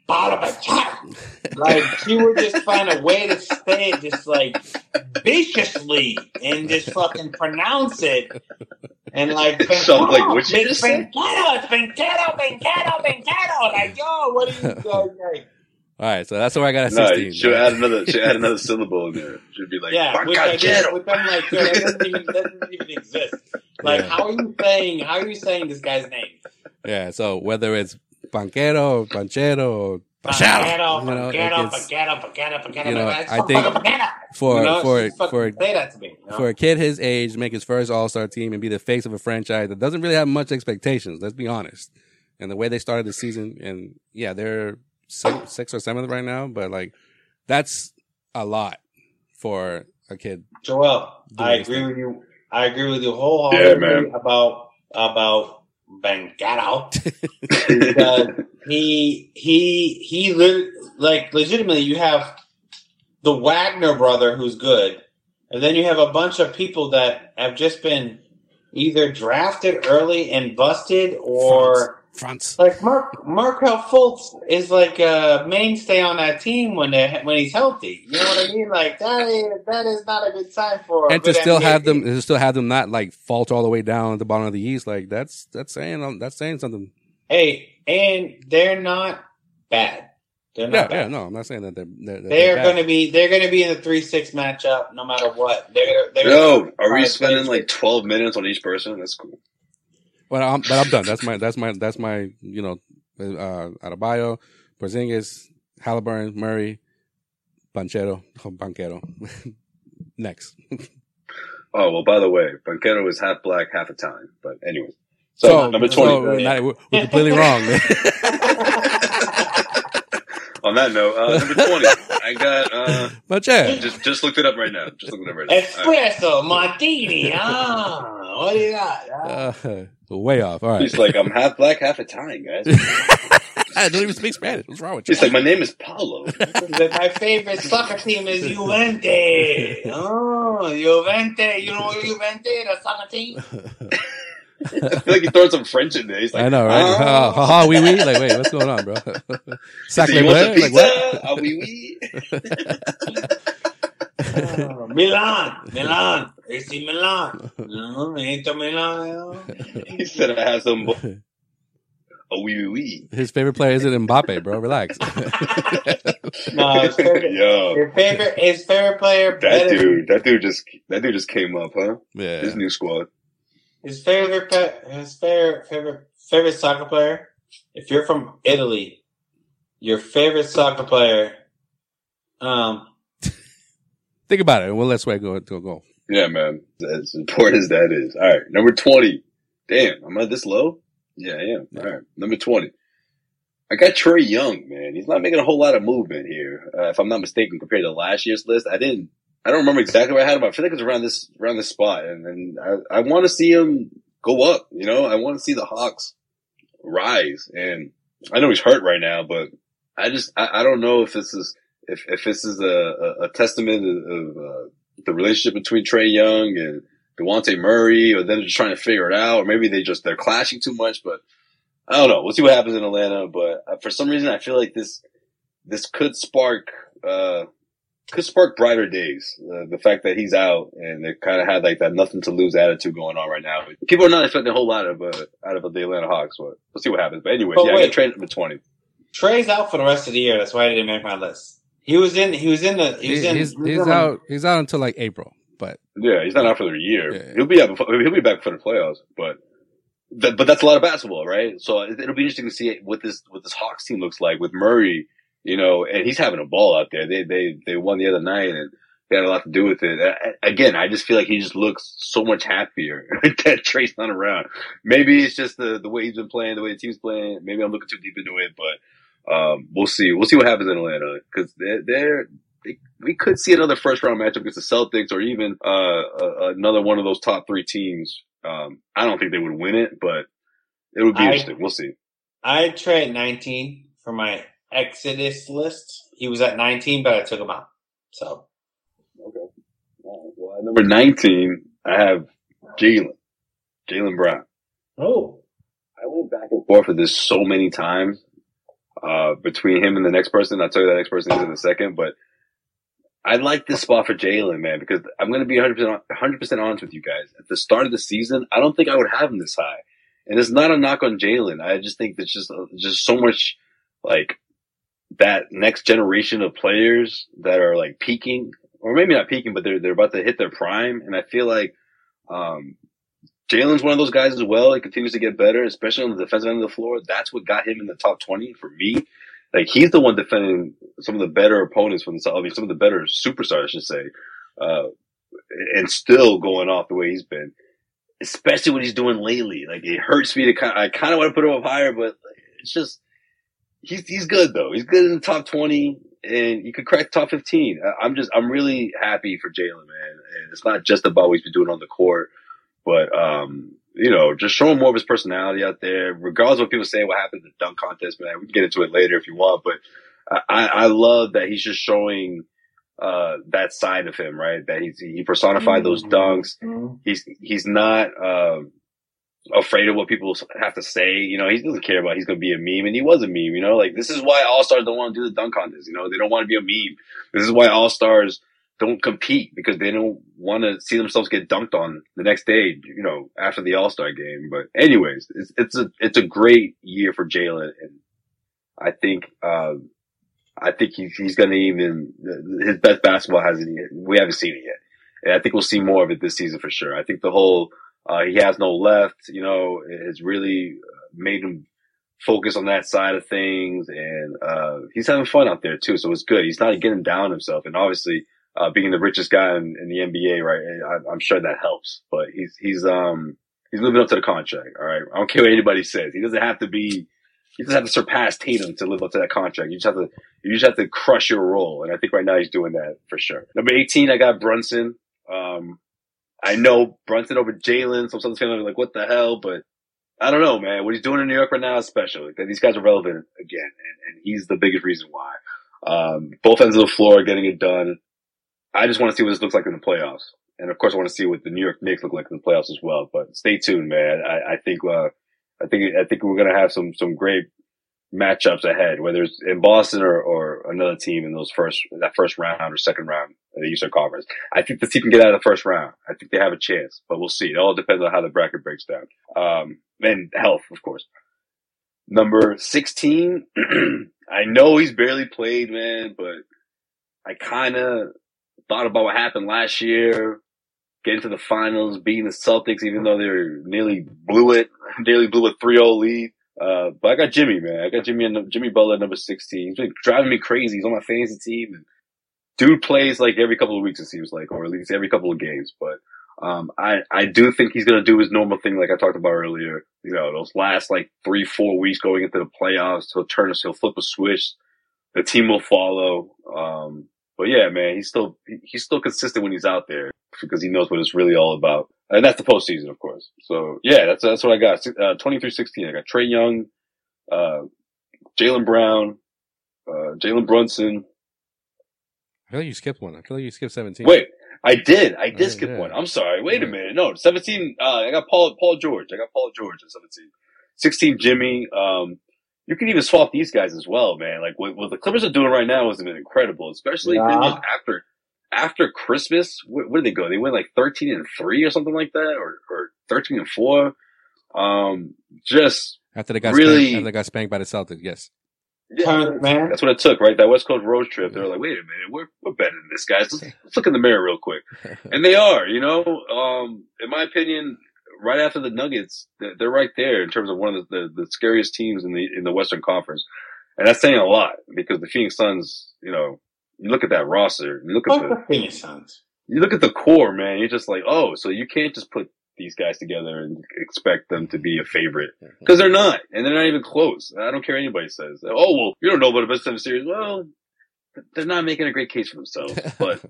Paolo *laughs* Banchero. Like she would just find a way to say it, just like viciously, and just fucking pronounce it, and like, *laughs* So, like, what'd you it's just say? Banchero, it's Banchero, Banchero, Banchero. Like, yo, what are you *laughs* guys like? All right. So that's where I got a No, 16. you should add another. Should add another syllable in there. Should be like Yeah, which I guess, Bancarecho. which I'm like, yo, that doesn't even, that doesn't even exist. Like, Yeah. how are you saying? How are you saying this guy's name? Yeah. So whether it's Banquero, Panchero, or Banchero, you know, Banchero, it's- Banchero, Banchero, Banchero, you know, I think for You know, for for say that to me. you know? for a kid his age, make his first All Star team and be the face of a franchise that doesn't really have much expectations. Let's be honest. And the way they started the season, and yeah, they're six, sixth or seventh right now, but like that's a lot for a kid. Joel, I agree thing. with you. I agree with you wholeheartedly Yeah, man. about about Banchero *laughs* because he he he lit- like legitimately, you have the Wagner brother who's good, and then you have a bunch of people that have just been either drafted early and busted, or Fronts. like Mark Markelle Fultz is like a mainstay on that team when they when he's healthy. You know what I mean? Like that is that is not a good sign for. And to still NBA have them, to still have them not like falter all the way down at the bottom of the East, like that's that's saying um, that's saying something. Hey, and they're not bad. They're not Yeah, bad. yeah. No, I'm not saying that they're they're, they're They're going to be they're going to be in the three six matchup no matter what. They're, they're Yo, are we spending like 12 minutes on each person? That's cool. But I'm but I'm done. That's my that's my that's my you know uh Adebayo, Porzingis, Halliburton, Murray, Banchero, Banquero. *laughs* Next. *laughs* Oh, well, by the way, Banquero is half black, half Italian. But anyway. So, So, number 20. so we're, not- we're- we're completely wrong. *laughs* man. on that note, uh, *laughs* number 20. I got, uh, but yeah, just, just looked it up right now. Just looked it up right now. All right. espresso martini. *laughs* Ah, what do you got? Ah. uh, way off. All right. He's like, I'm half black, half Italian, guys. *laughs* I don't even speak Spanish. What's wrong with you? He's like, my name is Paulo. That my favorite soccer team is Juventus. Oh, Juventus. You know Juventus, the soccer team? I feel like he throwing some French in there. He's like, I know, right? "Ah." Ha ha, ha wee wee. Like, wait, what's going on, bro? He's like, Sacre you want bleu? pizza? Like, what? Ah, oui, oui. Oh, Milan, Milan, AC Milan. No, Inter Milan. He said I have some. bo- Oh, oui, oui, oui. His favorite player isn't Mbappe, bro. Relax. *laughs* No, his favorite, Yo, his favorite, his favorite player. that better- dude, that dude just, that dude just came up, huh? yeah. His new squad. His favorite, pe- his favorite, favorite, favorite soccer player. If you're from Italy, your favorite soccer player. Um, *laughs* Think about it. and We'll let Sway go go go. Yeah, man. As important as that is. All right, number twenty. Damn, am I this low? Yeah, I am. All right, number twenty. I got Trae Young, man. He's not making a whole lot of movement here, uh, if I'm not mistaken, compared to last year's list. I didn't. I don't remember exactly where I had him. I feel like it was around this around this spot, and, and I, I want to see him go up. You know, I want to see the Hawks rise. And I know he's hurt right now, but I just I, I don't know if this is if if this is a, a, a testament of, of uh, the relationship between Trae Young and Dejounte Murray, or them just trying to figure it out, or maybe they just they're clashing too much. But I don't know. We'll see what happens in Atlanta. But uh, for some reason, I feel like this this could spark uh could spark brighter days. Uh, the fact that he's out and they kind of had like that nothing to lose attitude going on right now. People are not expecting a whole lot of uh, out of the Atlanta Hawks. But we'll see what happens. But anyway, But yeah, I wait. got Trae number twenty. Trae's out for the rest of the year. That's why I didn't make my list. He was in. He was in the. He was He- in. he's he's out. He's out until like April. But Yeah, he's not out for the year. Yeah. He'll be out before, he'll be back for the playoffs, but that, but that's a lot of basketball, right? So it'll be interesting to see what this what this Hawks team looks like with Murray, you know, and he's having a ball out there. They they they won the other night and they had a lot to do with it. Again, I just feel like he just looks so much happier *laughs* that Trae's not around. Maybe it's just the the way he's been playing, the way the team's playing. Maybe I'm looking too deep into it, but um, we'll see. We'll see what happens in Atlanta because they're they're they, we could see another first round matchup against the Celtics or even uh, another one of those top three teams. Um, I don't think they would win it, but it would be I- interesting. We'll see. I at 19 for my Exodus list. He was at 19, but I took him out. So Okay. All right. Well, at number 19, I have Jaylen. Jaylen Brown. oh, I went back and forth with this so many times uh, between him and the next person. I'll tell you that next person is in a second, but I like this spot for Jaylen, man, because I'm going to be 100%, 100% honest with you guys. At the start of the season, I don't think I would have him this high. And it's not a knock on Jaylen. I just think there's just, just so much like that next generation of players that are like peaking or maybe not peaking, but they're, they're about to hit their prime. And I feel like, um, Jaylen's one of those guys as well. He continues to get better, especially on the defensive end of the floor. That's what got him in the top 20 for me. Like he's the one defending some of the better opponents from the, I mean, some of the better superstars, I should say. Uh, and still going off the way he's been, especially what he's doing lately. Like it hurts me to kind of, I kind of want to put him up higher, but it's just, he's, he's good though. He's good in the top 20 and you could crack top 15. I- I'm just, I'm really happy for Jaylen, man. And it's not just about what he's been doing on the court, but, um, you know, just showing more of his personality out there, regardless of what people say, what happened in the dunk contest, man. We can get into it later if you want, but I, I love that he's just showing uh, that side of him, right? That he's he personified mm-hmm. those dunks. Mm-hmm. He's he's not um, afraid of what people have to say. You know, he doesn't care about he's going to be a meme, and he was a meme. You know, like this is why all stars don't want to do the dunk contest. You know, they don't want to be a meme. This is why all stars don't compete because they don't want to see themselves get dunked on the next day. You know, after the All Star game. But anyways, it's it's a it's a great year for Jaylen, and I think. Uh, I think he's, he's going to even, his best basketball hasn't, yet. we haven't seen it yet. And I think we'll see more of it this season for sure. I think the whole, uh, he has no left, you know, has really made him focus on that side of things. And, uh, he's having fun out there too. So it's good. He's not getting down himself. And obviously, uh, being the richest guy in, in the NBA, right? I, am sure that helps, but he's, he's, um, he's living up to the contract. All right. I don't care what anybody says. He doesn't have to be, you just have to surpass Tatum to live up to that contract. You just have to, you just have to crush your role. And I think right now he's doing that for sure. Number 18, I got Brunson. Um, I know Brunson over Jaylen. Some Suns fans are like, what the hell? But I don't know, man. What he's doing in New York right now is special. Like, these guys are relevant again, and, and he's the biggest reason why. Um, both ends of the floor are getting it done. I just want to see what this looks like in the playoffs. And of course, I want to see what the New York Knicks look like in the playoffs as well. But stay tuned, man. I, I think, uh, I think I think we're gonna have some some great matchups ahead, whether it's in Boston or, or another team in those first that first round or second round of the Eastern Conference. I think the team can get out of the first round. I think they have a chance, but we'll see. It all depends on how the bracket breaks down. Um, and health, of course. Number sixteen, *clears throat* I know he's barely played, man, but I kind of thought about what happened last year getting to the finals, beating the Celtics, even though they nearly blew it, *laughs* nearly blew a 3-0 lead. Uh, but I got Jimmy, man. I got Jimmy and Jimmy Butler number 16. He's been driving me crazy. He's on my fantasy team. And dude plays like every couple of weeks, it seems like, or at least every couple of games. But, um, I, I do think he's going to do his normal thing, like I talked about earlier. You know, those last like three, four weeks going into the playoffs, he'll turn, us, he'll flip a switch. The team will follow. Um, but yeah, man, he's still, he's still consistent when he's out there because he knows what it's really all about. And that's the postseason, of course. So yeah, that's, that's what I got. Uh, 23-16. I got Trae Young, uh, Jaylen Brown, uh, Jalen Brunson. I feel like you skipped one. I feel like you skipped 17. Wait, I did. I did skip yeah. one. I'm sorry. Wait yeah. a minute. No, 17, uh, I got Paul, Paul George. I got Paul George at 17. 16, Jimmy. Um, you can even swap these guys as well, man. Like what, what the Clippers are doing right now has been incredible, especially yeah. after after Christmas. Where, where, did they go? They went like thirteen and three or something like that, or or thirteen and four. Um, just after they got really spanked, after they got spanked by the Celtics. Yes. Yeah, man. That's what it took, right? That West Coast road trip. They're like, wait a minute, we're, we're better than this, guys. Let's, let's look in the mirror real quick. *laughs* And they are, you know, um, in my opinion, right after the Nuggets, they're right there in terms of one of the, the, the scariest teams in the in the Western Conference, and that's saying a lot because the Phoenix Suns, you know, you look at that roster, you look at the, the Phoenix Suns, you look at the core, man. You're just like, oh, so you can't just put these guys together and expect them to be a favorite because they're not, and they're not even close. I don't care anybody says. Oh well, you don't know about a best seven series. Well, they're not making a great case for themselves, *laughs* but.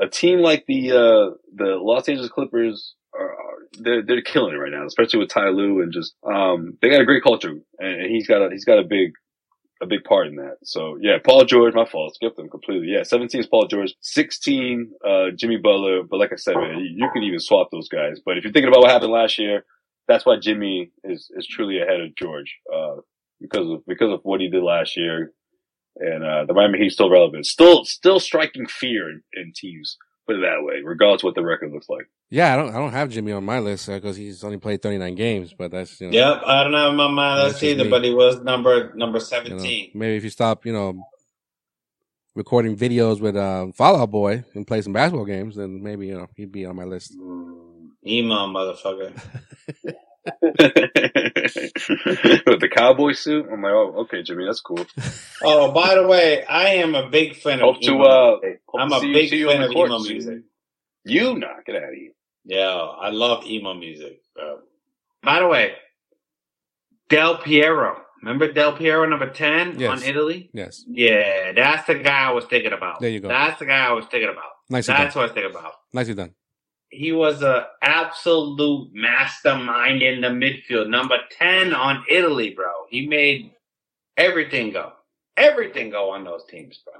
a team like the uh, the Los Angeles Clippers are, they're, they're killing it right now, especially with Ty Lue and just, um, they got a great culture and he's got a, he's got a big, a big part in that. So yeah, Paul George, my fault. Skip them completely. Yeah, 17 is Paul George, 16, uh, Jimmy Butler. But like I said, man, you, you can even swap those guys. But if you're thinking about what happened last year, that's why Jimmy is, is truly ahead of George, uh, because of, because of what he did last year. And, uh, the Miami Heat still relevant, still, still striking fear in, in teams Put it that way, regardless what the record looks like. Yeah, I don't. I don't have Jimmy on my list because uh, he's only played 39 games. But that's you know, Yep, I don't have him on my list either. Me. But he was number number 17. You know, maybe if you stop, you know, recording videos with um, Fall Out Boy and play some basketball games, then maybe you know he'd be on my list. Mm, emo motherfucker. *laughs* With the cowboy suit, I'm like, oh, okay, Jimmy, that's cool. Oh, by the way, I am a big fan of. Hope emo. to, uh, I'm a big fan of emo music. You not get out of here. Yeah, I love emo music. Bro. By the way, Del Piero. Remember Del Piero number 10 yes. on Italy? Yes. Yeah, that's the guy I was thinking about. There you go. That's the guy I was thinking about. Nicely that's done. what I was thinking about. Nicely done he was a absolute mastermind in the midfield. Number 10 on Italy, bro. He made everything go. everything go on those teams, bro.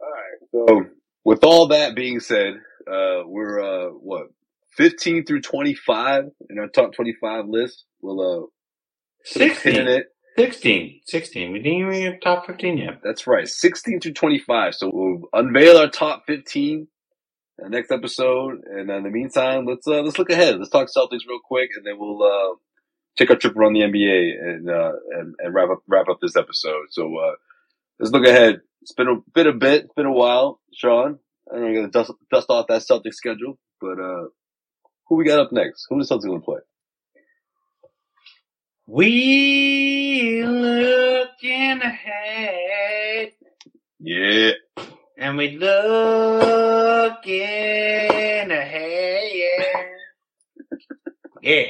All right. So with all that being said, uh, we're uh, what 15 through 25 in our top 25 list. We'll uh, put a pin 16. in it. 16. 16. We didn't even get top 15 yet. That's right, 16 through 25. So we'll unveil our top 15 in the next episode. And in the meantime, let's uh, let's look ahead. Let's talk Celtics real quick, and then we'll uh, take our trip around the NBA and uh, and, and wrap up wrap up this episode. So uh, let's look ahead. It's been a been a bit, it's been a while, Sean. I don't know, gonna dust dust off that Celtics schedule, but uh, who we got up next? Who the Celtics gonna play? We looking ahead Yeah, and we looking ahead. Yeah.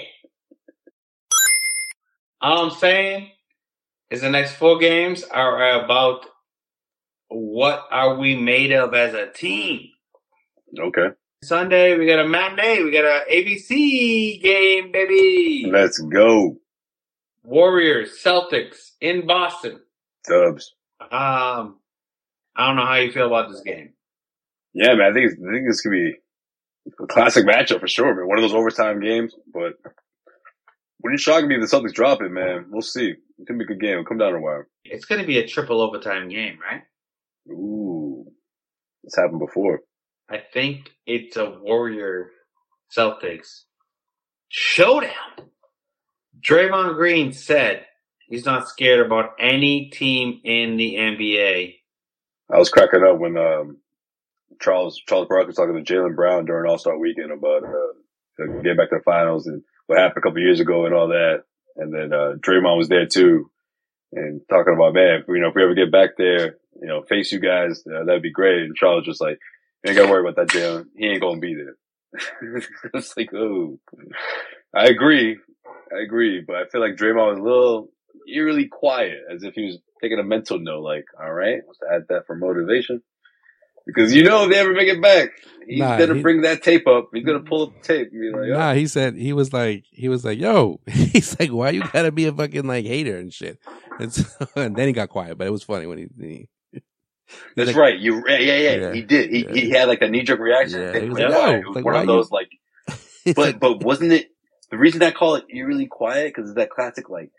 All I'm saying is the next four games are about what are we made of as a team. okay. Sunday we got a matinee, we got a ABC game, baby. Let's go, Warriors, Celtics in Boston. Dubs. Um, I don't know how you feel about this game. Yeah, man. I think I think this could be a classic matchup for sure, man. One of those overtime games, but wouldn't shock me if the Celtics drop it, man. We'll see. It could be a good game. It'll come down to a wire. It's going to be a triple overtime game, right? Ooh, it's happened before. I think it's a Warrior Celtics showdown. Draymond Green said he's not scared about any team in the NBA. I was cracking up when um, Charles Charles Barkley was talking to Jaylen Brown during All Star Weekend about uh, getting back to the finals and what happened a couple years ago and all that. And then uh, Draymond was there too, and talking about man, if, you know, if we ever get back there, you know, face you guys, uh, that'd be great. And Charles was just like, you ain't gotta worry about that, Jaylen. He ain't gonna be there. *laughs* it's like, oh, I agree, I agree, but I feel like Draymond was a little eerily quiet, as if he was taking a mental note. Like, all right, let's add that for motivation. Because you know if they ever make it back, he's Nah, gonna he- bring that tape up. He's gonna pull up the tape like, oh, Nah, he said he was like he was like, "Yo," *laughs* he's like, "Why you gotta be a fucking like hater and shit?" *laughs* And, so, and then he got quiet, but it was funny when he. he That's like- right. You, yeah, yeah, yeah, Yeah. He did. He, Yeah. he had like a knee jerk reaction. Yeah, *laughs* he was like, quiet. "Yo, it was like, one of you-" those like, but but wasn't it the reason I call it eerily quiet? Because it's that classic like,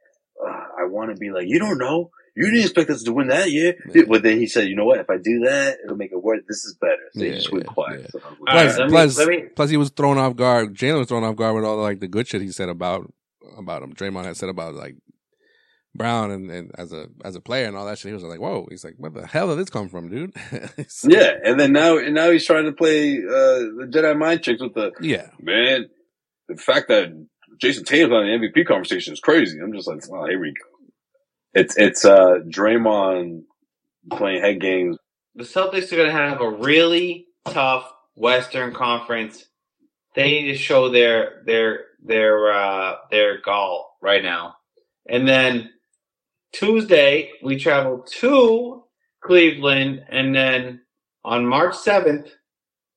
uh, I want to be like, you don't know, you didn't expect us to win that year. Yeah. But then he said, you know what? If I do that, it'll make it worse. This is better. So he just went yeah, quiet. yeah. So I was right, plus, let me- let me- plus, he was thrown off guard. Jaylen was thrown off guard with all like the good shit he said about about him. Draymond had said about like Brown and, and as a as a player and all that shit. He was like, "Whoa!" He's like, "Where the hell did this come from, dude?" *laughs* So- yeah, and then now and now he's trying to play uh, the Jedi mind tricks with the yeah. man. The fact that Jayson Tatum's on the MVP conversation is crazy. I'm just like, oh, here we go. It's it's uh Draymond playing head games. The Celtics are going to have a really tough Western Conference. They need to show their their their uh, their gall right now. And then Tuesday we travel to Cleveland, and then on March seventh,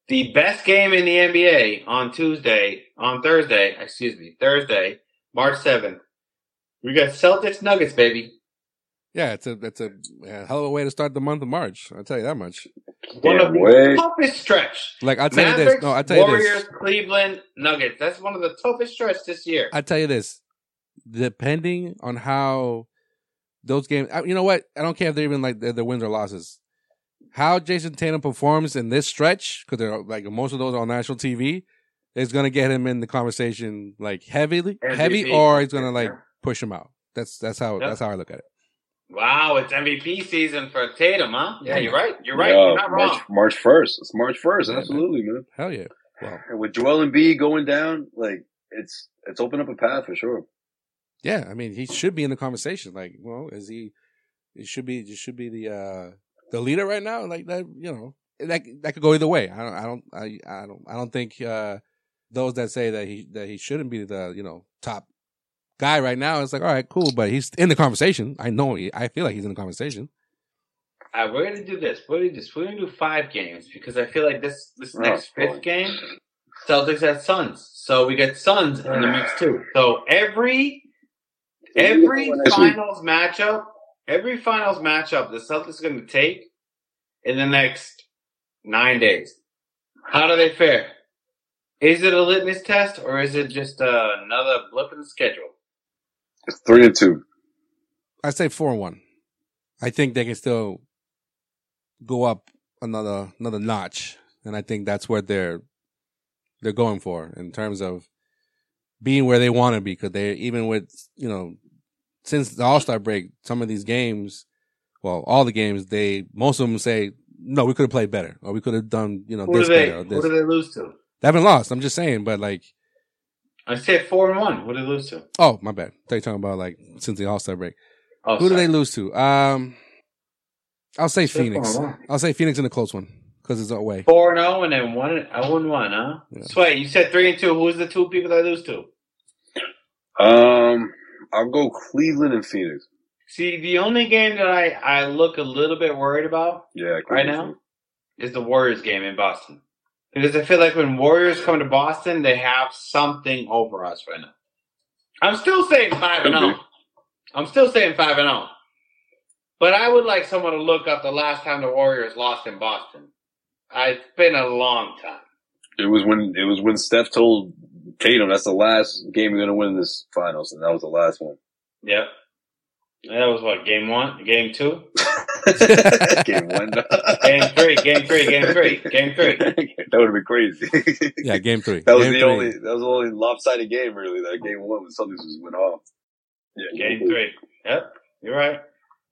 the best game in the NBA on Tuesday on Thursday. Excuse me, Thursday, March seventh. We got Celtics Nuggets, baby. Yeah, it's a it's a, a hell of a way to start the month of March. I'll tell you that much. One of the toughest stretch. Like I'll tell you this. No, I'll tell you Warriors, this. Cleveland, Nuggets. That's one of the toughest stretch this year. I tell you this. Depending on how those games, you know what? I don't care if they're even like the, the wins or losses. How Jayson Tatum performs in this stretch, because they're like most of those are on national TV, is going to get him in the conversation like heavily, heavy, or it's going to like push him out. That's that's how Yep. that's how I look at it. Wow, it's MVP season for Tatum, huh? Yeah, you're right. You're right. Yeah, You're not March wrong. March first. It's March first. Yeah, Absolutely, man. Hell yeah. Well, And with Joel Embiid going down, like it's it's opened up a path for sure. yeah. I mean, he should be in the conversation. Like, well, is he? It should be. It should be the uh the leader right now. Like that. You know, that that could go either way. I don't. I don't. I, I don't. I don't think uh those that say that he that he shouldn't be the you know top guy right now. It's like, all right, cool, but he's in the conversation. I know. He, I feel like he's in the conversation. All right, we're gonna do this. We're gonna do this. We're gonna do five games because I feel like this this Oh, next boy. fifth game, Celtics at Suns. So we get Suns in the mix too. So every every finals matchup every finals matchup the Celtics are going to take in the next nine days. How do they fare? Is it a litmus test or is it just uh, another blip in the schedule? It's three and two. I say four and one. I think they can still go up another another notch, and I think that's what they're they're going for in terms of being where they want to be. Because they even with you know since the All Star break, some of these games, well, all the games, they most of them say no, we could have played better, or we could have done you know Who this do they? better. Or Who this. do they lose to? They haven't lost. I'm just saying, but like, I said four and one. Who do they lose to? oh my bad. They're talking about like since the All Star break. Oh, Who do sorry. they lose to? Um, I'll say Say Phoenix. four and one. I'll say Phoenix in a close one because it's away. Four and zero, and then one and zero and one, huh? Yeah. Sway, you said three and two. Who's the two people they lose to? Um, I'll go Cleveland and Phoenix. See, the only game that I I look a little bit worried about Yeah, right now is the Warriors game in Boston. Because I feel like when Warriors come to Boston, they have something over us right now. I'm still saying five and oh. zero. I'm still saying five and zero. But I would like someone to look up the last time the Warriors lost in Boston. Uh, it's been a long time. It was when it was when Steph told Tatum that's the last game you're gonna win in this finals, and that was the last one. Yep. That was what game one, game two, *laughs* *laughs* game one. game three, game three, game three, game three. *laughs* that would have been crazy. Yeah, game three. That was Game the three. only. That was the only lopsided game, really. That game one when Celtics just went off. Yeah, Game three. Yep, you're right.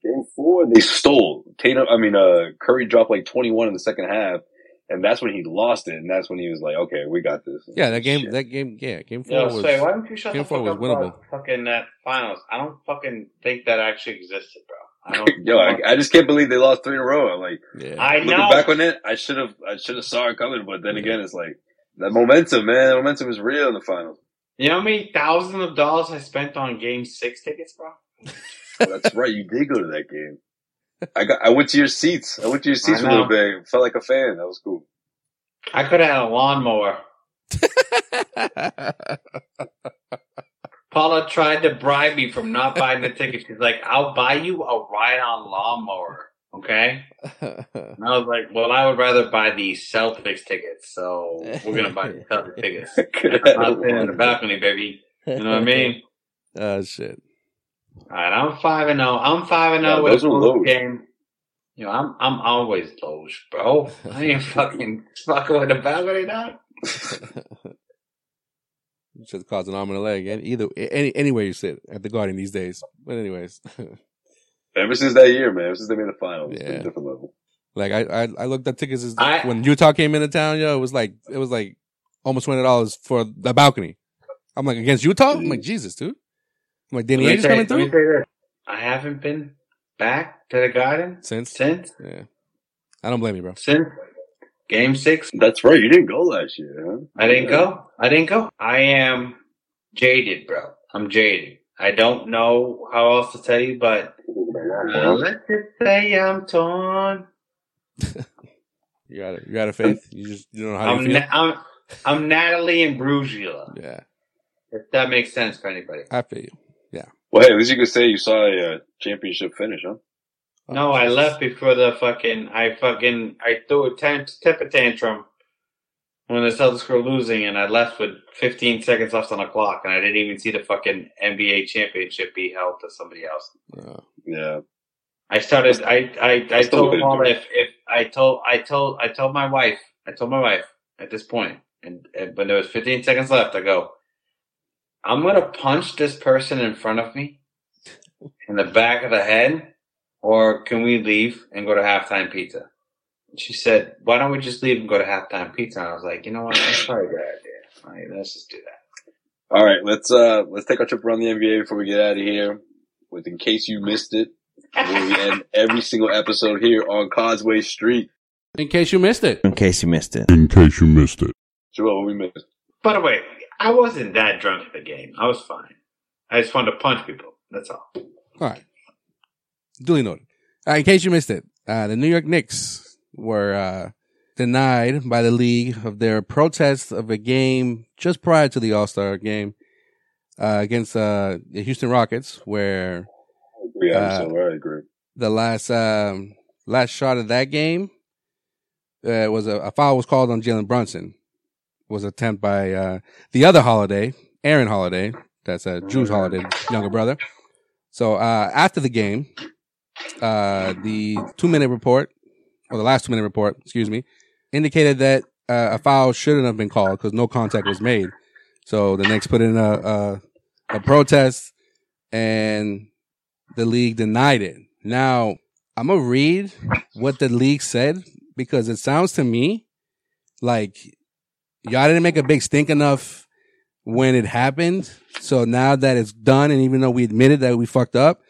Game four, they stole. Tatum, I mean, uh, Curry dropped like 21 in the second half, and that's when he lost it, and that's when he was like, okay, we got this. Yeah, that game. Shit. That game. Yeah, game four Yo, was. say, why don't you shut game the fuck up winnable. fucking that finals? I don't fucking think that actually existed, bro. I. *laughs* Yo, I, I just can't believe they lost three in a row. I'm like, Yeah. I looking know. back on it, I should have, I should have saw it coming, but then again, it's like, that momentum, man, that momentum is real in the finals. you know how many thousands of dollars I spent on Game Six tickets, bro? That's right, you did go to that game. I got, I went to your seats. I went to your seats for a little know. bit. Felt like a fan. That was cool. I could have had a lawnmower. *laughs* Paula tried to bribe me from not buying the ticket. She's like, "I'll buy you a ride-on lawnmower." Okay. *laughs* And I was like, well, I would rather buy the Celtics tickets, so we're gonna buy the *laughs* Celtics tickets. *laughs* I'm sitting in the balcony, baby. You know what I mean? oh shit. All right, I'm five and zero. I'm five and oh Yeah, zero with those a were lows. game. You know, I'm I'm always lows, bro. I ain't fucking fucking with the balcony now. You should cause an arm and a leg. And either any anywhere you sit at the Garden these days. But anyways, *laughs* Ever since that year, man, ever since they made the finals, it's been Yeah. a different level. like I, I I looked at tickets as, I- when Utah came into town. Yo, it was like it was like almost twenty dollars for the balcony. I'm like against Utah. I'm like Jesus, dude. I'm like Danny Let Ainge coming through this. I haven't been back to the garden since. since Yeah, I don't blame you, bro. since game six. That's right. You didn't go last year, huh? I didn't go. I didn't go. I am jaded, bro. I'm jaded. I don't know how else to tell you, but uh, let's just say I'm torn. *laughs* You got it. You got a faith. You just you don't know how I'm, you feel. Na- I'm I'm Natalie Imbruglia. yeah, If that makes sense for anybody. I feel you. Yeah. Well, hey, at least you could say you saw a uh, championship finish, huh? No, I left before the fucking. I fucking. I threw a tan- temper tantrum when the Celtics were losing, and I left with 15 seconds left on the clock, and I didn't even see the fucking NBA championship be held to somebody else. Uh, Yeah. I started. I I, I still told couldn't Paula do it. if if I told I told I told my wife I told my wife at this point, and, and when there was 15 seconds left, I go, I'm gonna punch this person in front of me in the back of the head, or can we leave and go to halftime pizza? She said, Why don't we just leave and go to halftime pizza? And I was like, You know what? That's probably a good idea. All right, let's just do that. All right, let's uh let's take our trip around the NBA before we get out of here. With in case you missed it, where we end *laughs* every single episode here on Causeway Street. in case you missed it, In case you missed it. in case you missed it. Joel, what we missed? By the way, I wasn't that drunk at the game. I was fine. I just wanted to punch people. That's all. All right. Duly noted. Right, in case you missed it, uh, the New York Knicks were uh, denied by the league of their protest of a game just prior to the All Star game uh, against uh, the Houston Rockets, where Yeah, Uh, so I agree. the last um, last shot of that game uh, was a, a foul was called on Jalen Brunson. Was attempt by uh, the other Holiday, Aaron Holiday. That's uh, Jrue's Holiday, younger brother. So uh, after the game, uh, the two minute report or the last two minute report, excuse me, indicated that uh, a foul shouldn't have been called because no contact was made. So the Knicks put in a, a a protest, and the league denied it. Now I'm gonna read what the league said because it sounds to me like y'all didn't make a big stink enough when it happened. So now that it's done, and even though we admitted that we fucked up,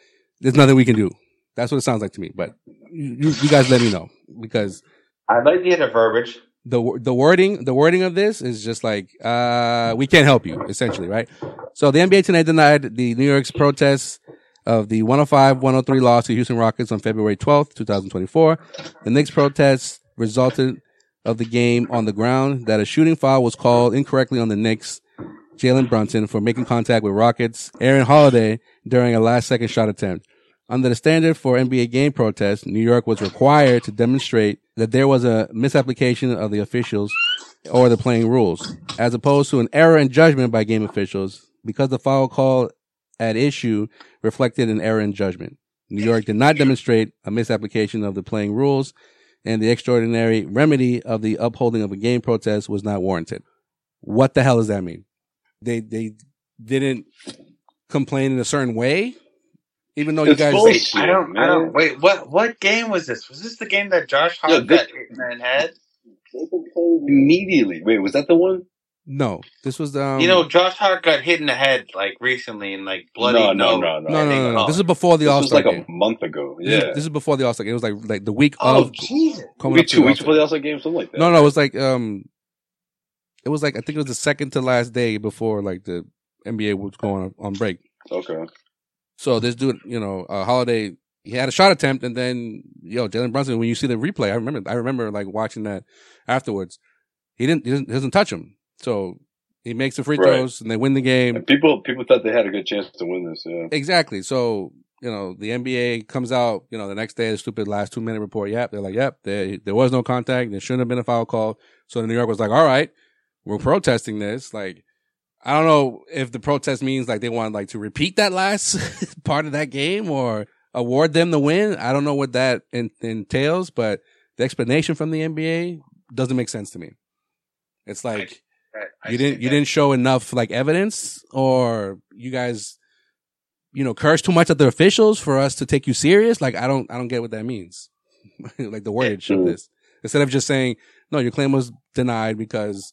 there's nothing we can do. That's what it sounds like to me. But you, you guys let me know because I'd like the verbiage. the the wording the wording of this is just like uh we can't help you essentially right so the nba tonight denied the new york's protests of the 105-103 loss to houston rockets on february 12th 2024 the knicks protests resulted of the game on the ground that a shooting foul was called incorrectly on the knicks jalen brunson for making contact with rockets aaron holiday during a last second shot attempt under the standard for NBA game protests, New York was required to demonstrate that there was a misapplication of the officials or the playing rules, as opposed to an error in judgment by game officials, because the foul call at issue reflected an error in judgment. New York did not demonstrate a misapplication of the playing rules, and the extraordinary remedy of the upholding of a game protest was not warranted. What the hell does that mean? They they didn't complain in a certain way, even though you guys bullshit. I don't. I don't. Wait. What? What game was this? Was this the game that Josh Hart Yeah, this- got hit in the head? Immediately. Wait, was that the one? no. This was um you know, Josh Hart got hit in the head like recently and like bloody. no, no, no, no. no no no, no. This is before the This All was Star like game. a month ago. This, Yeah. is, this is before the All Star game. It was like like the week of. Oh of Jesus! coming Maybe up two weeks before the All Star game, something like that. No, no, it was like um, it was like I think it was the second to last day before like the NBA was going on, on break. Okay. So this dude, you know, uh, Holiday, he had a shot attempt, and then yo, Jalen Brunson. When you see the replay, I remember, I remember like watching that afterwards. He didn't, he doesn't, doesn't touch him, so he makes the free Right. throws, and they win the game. And people people thought they had a good chance to win this. Yeah. Exactly. So, you know, the NBA comes out, you know, the next day, the stupid last two minute report. Yep. They're like, yep, there, there was no contact. There shouldn't have been a foul call. So the New York was like, all right, we're protesting this. Like, I don't know if the protest means like they want like to repeat that last *laughs* part of that game or award them the win. I don't know what that en- entails, but the explanation from the NBA doesn't make sense to me. It's like, I- I you didn't you didn't show enough like evidence or you guys you know curse too much at the officials for us to take you serious? Like i don't i don't get what that means. *laughs* Like the wordage of this. Instead of just saying no your claim was denied because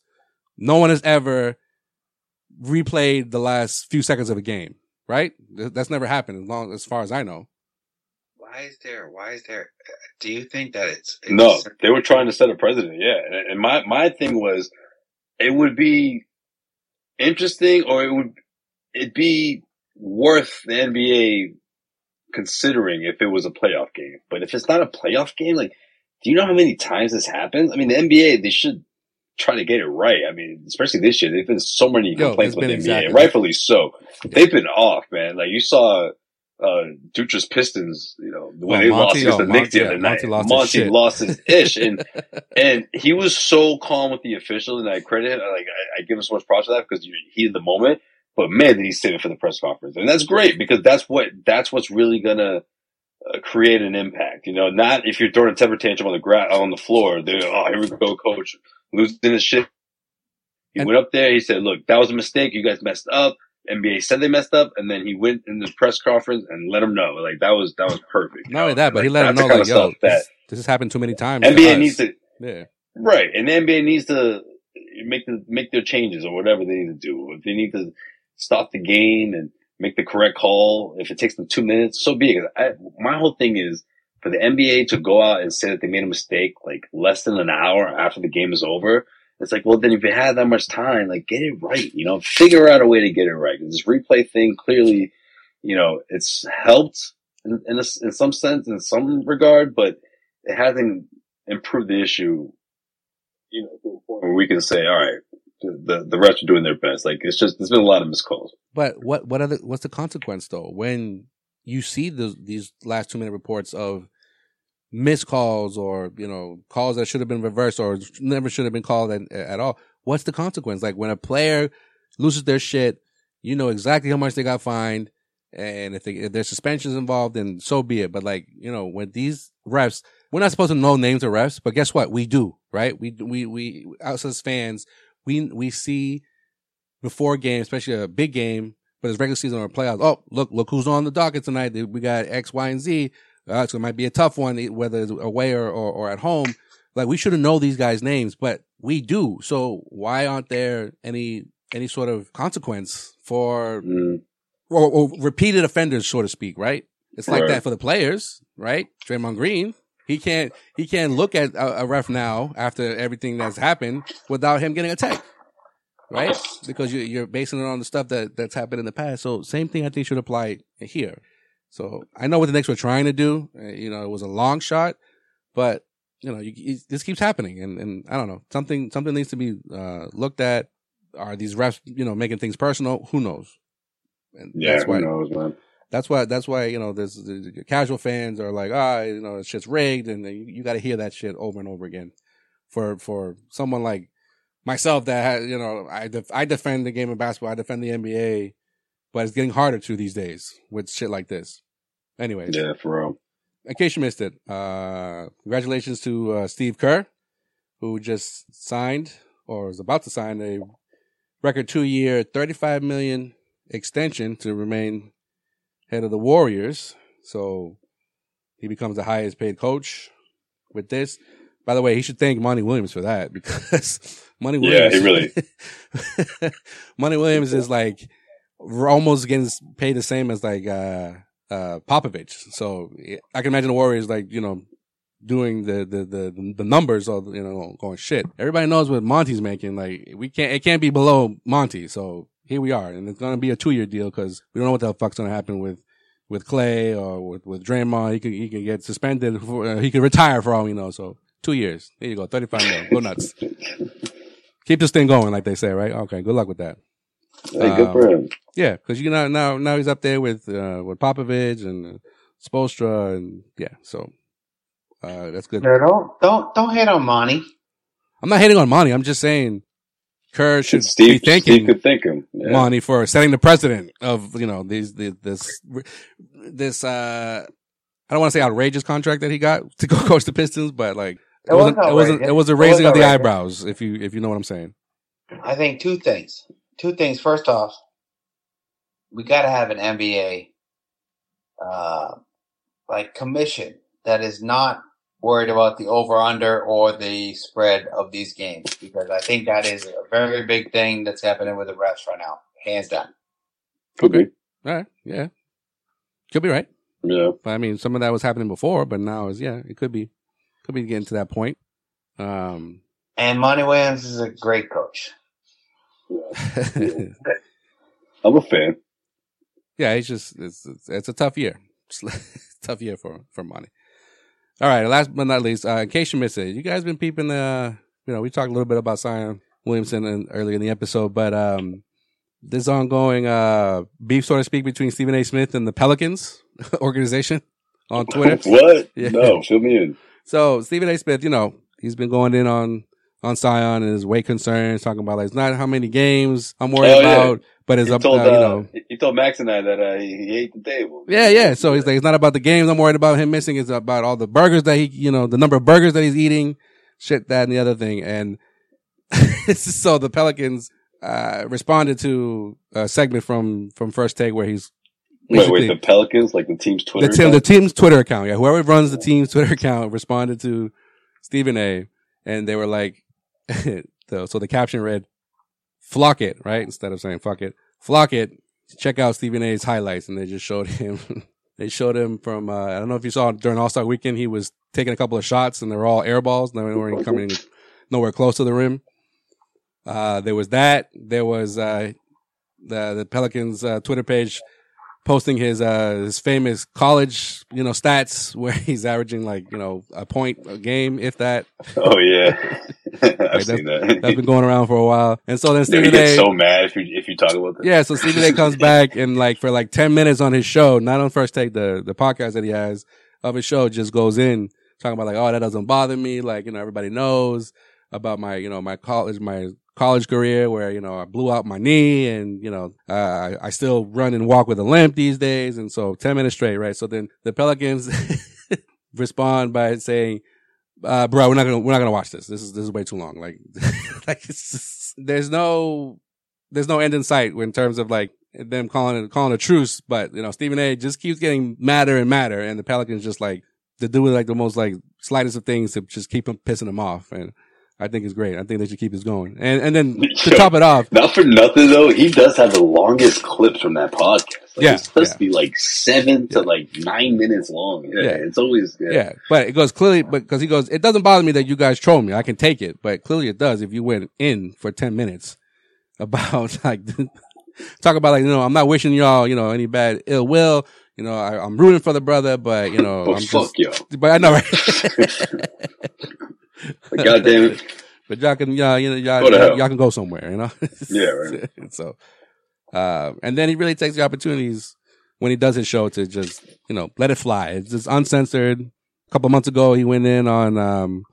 no one has ever replayed the last few seconds of a game right that's never happened as long as far as i know Why is there? Why is there? Do you think that it's, it's No, they were trying to set a precedent. Yeah, and, and my my thing was, it would be interesting, or it would it be worth the NBA considering if it was a playoff game. But if it's not a playoff game, like, do you know how many times this happens? I mean, the NBA they should try to get it right. I mean, especially this year, there've been so many complaints about been the NBA, rightfully so. They've been off, man. Like you saw. Uh, Dutra's Pistons, you know, when Oh, they lost Monty- against oh, the Knicks the other night. Monty lost his Monty shit. lost his ish, and *laughs* and he was so calm with the officials, and I credit, like I, I give him so much props for that because you he in the moment. But man, did he save it for the press conference, and that's great because that's what that's what's really gonna uh, create an impact. You know, not if you're throwing a temper tantrum on the gra- on the floor. They're oh here we go, coach, losing his shit. He And- went up there. He said, "Look, that was a mistake. You guys messed up." NBA said they messed up, and then he went in the press conference and let them know. Like that was that was perfect. not only that but he let them know like yo stuff that this, this has happened too many times NBA needs to yeah right, and the NBA needs to make the make their changes or whatever they need to do. If they need to stop the game and make the correct call, if it takes them two minutes, so be it. I, my whole thing is for the NBA to go out and say that they made a mistake like less than an hour after the game is over. It's like, well, then if you had that much time, like get it right, you know, figure out a way to get it right. this replay thing clearly, you know, it's helped in, in, a, in some sense, in some regard, but it hasn't improved the issue, you know, to a point where we can say, all right, the, the, refs are doing their best. Like, it's just, there's been a lot of missed calls. But what what other what's the consequence though when you see the, these last two minute reports of missed calls or you know calls that should have been reversed or never should have been called at, at all. What's the consequence? Like when a player loses their shit, you know exactly how much they got fined, and if, they, if there's suspensions involved, then so be it. But like you know when these refs, we're not supposed to know names of refs, but guess what? We do, right? We we we us as fans, we we see before a game, especially a big game, but it's regular season or playoffs. Oh, look, look who's on the docket tonight. We got X, Y, and Z. Uh, so it might be a tough one, whether it's away or, or, or at home. Like we should have know these guys' names, but we do. So why aren't there any any sort of consequence for mm. or, or, repeated offenders, so to speak? Right? It's like right. that for the players, right? Draymond Green, he can't he can't look at a, a, ref now after everything that's happened without him getting a tech, right? Because you, are basing it on the stuff that that's happened in the past. So same thing I think should apply here. So I know what the Knicks were trying to do. Uh, you know, it was a long shot, but you know, you, you, this keeps happening, and and I don't know something something needs to be uh, looked at. Are these refs, you know, making things personal? Who knows? And yeah, that's why, who knows, man. That's why. That's why you know, there's the casual fans are like, ah, you know, it's shit's rigged, and you, you got to hear that shit over and over again. For for someone like myself that has, you know, I def- I defend the game of basketball, I defend the NBA, but it's getting harder to these days with shit like this. Anyways. Yeah, for real. In case you missed it, uh, congratulations to uh, Steve Kerr, who just signed or is about to sign a record two year, 35 million extension to remain head of the Warriors. So he becomes the highest paid coach with this. By the way, he should thank Monty Williams for that because *laughs* Monty Williams. Yeah, he really. *laughs* Monty Williams is like almost getting paid the same as like uh, uh, Popovich. So I can imagine the Warriors like you know doing the the the the numbers of you know going shit. Everybody knows what Monty's making. Like we can't it can't be below Monty. So here we are, and it's gonna be a two year deal because we don't know what the fuck's gonna happen with with Klay or with with Draymond. He could he could get suspended. For, uh, he could retire for all we know. So two years. There you go. Thirty five mil. Go nuts. Keep this thing going, like they say, right? Okay. Good luck with that. Hey, good um, for him. Yeah, because you know now now he's up there with uh, with Popovich and uh, Spoelstra and yeah, so uh, that's good. No, don't don't don't hate on Monty. I'm not hating on Monty. I'm just saying Kerr should Steve, be thanking Steve could thank him. Yeah. Monty for setting the precedent of you know these this this uh I don't want to say outrageous contract that he got to go *laughs* coach the Pistons, but like it, it wasn't it wasn't it was a raising of the eyebrows if you if you know what I'm saying. I think two things two things. First off, we got to have an NBA uh, like commission that is not worried about the over under or the spread of these games because I think that is a very big thing that's happening with the refs right now, hands down. Could be. All right. Yeah. Could be right. Yeah. But I mean, some of that was happening before, but now is yeah, it could be, could be getting to that point. Um, and Monty Williams is a great coach. Yeah. *laughs* I'm a fan. Yeah, it's just it's it's, it's a tough year. *laughs* tough year for for Monty. All right, last but not least, uh, in case you missed it, you guys been peeping the. Uh, you know, we talked a little bit about Zion Williamson in, earlier in the episode, but um, this ongoing uh, beef, so to speak, between Stephen A. Smith and the Pelicans *laughs* organization on Twitter. what? Yeah. No, fill me in. So Stephen A. Smith, you know, he's been going in on on Zion and his weight concerns, talking about like it's not how many games I'm worried oh, about, yeah. but it's up. Told, uh, you know, he told Max and I that uh, he, he, ate the table. Yeah, yeah. So he's like, it's not about the games I'm worried about him missing. It's about all the burgers that he, you know, the number of burgers that he's eating, shit, that, and the other thing. And *laughs* so the Pelicans uh, responded to a segment from from First Take where he's Wait, wait, the Pelicans, like the team's Twitter the, team, the team's Twitter account. Yeah, whoever runs the team's Twitter account responded to Stephen A. And they were like, *laughs* so, so the caption read, flock it, right? Instead of saying fuck it, flock it. Check out Stephen A's highlights. And they just showed him, *laughs* they showed him from, uh, I don't know if you saw during All Star weekend, he was taking a couple of shots and they were all air balls. They weren't coming nowhere close to the rim. Uh, there was that. There was, uh, the, the Pelicans, uh, Twitter page posting his uh his famous college you know stats *laughs* where he's averaging like you know a point a game if that. Oh yeah, *laughs* *laughs* I've Like, seen that. That's been going around for a while, and so then Stephen A. so mad if you if you talk about that. Yeah, so Stephen A. comes back and like for like ten minutes on his show, not on first take the the podcast that he has of his show, just goes in talking about like, oh, that doesn't bother me. Like you know, everybody knows about my you know my college my college career where you know I blew out my knee and you know uh, I, I still run and walk with a limp these days, and so ten minutes straight, right? So then the Pelicans *laughs* respond by saying. Uh, bro, we're not gonna we're not gonna watch this. This is this is way too long. Like, *laughs* like just, there's no there's no end in sight in terms of like them calling it calling a truce. But you know, Stephen A. just keeps getting madder and madder, and the Pelicans just like to do like the most like slightest of things to just keep him pissing him off. And I think it's great. I think they should keep this going. And and then to Yo. top it off, Not for nothing though, he does have the longest clips from that podcast. Like, Yeah, it's supposed yeah. to be like seven to like nine minutes long. Yeah, Yeah. it's always yeah. yeah. But it goes clearly, but because he goes, it doesn't bother me that you guys troll me. I can take it, but clearly it does if you went in for ten minutes *laughs* about like *laughs* talk about like you know I'm not wishing y'all you know any bad ill will. You know I, I'm rooting for the brother, but you know But I'm fuck just. yo, But I know, right? *laughs* Like, God damn it. *laughs* But y'all can, y'all, you know, y'all, Go y'all, y'all can go somewhere, you know? Yeah, right. *laughs* so, uh, and then he really takes the opportunities when he does his show to just, you know, let it fly. It's just uncensored. A couple months ago, he went in on, um,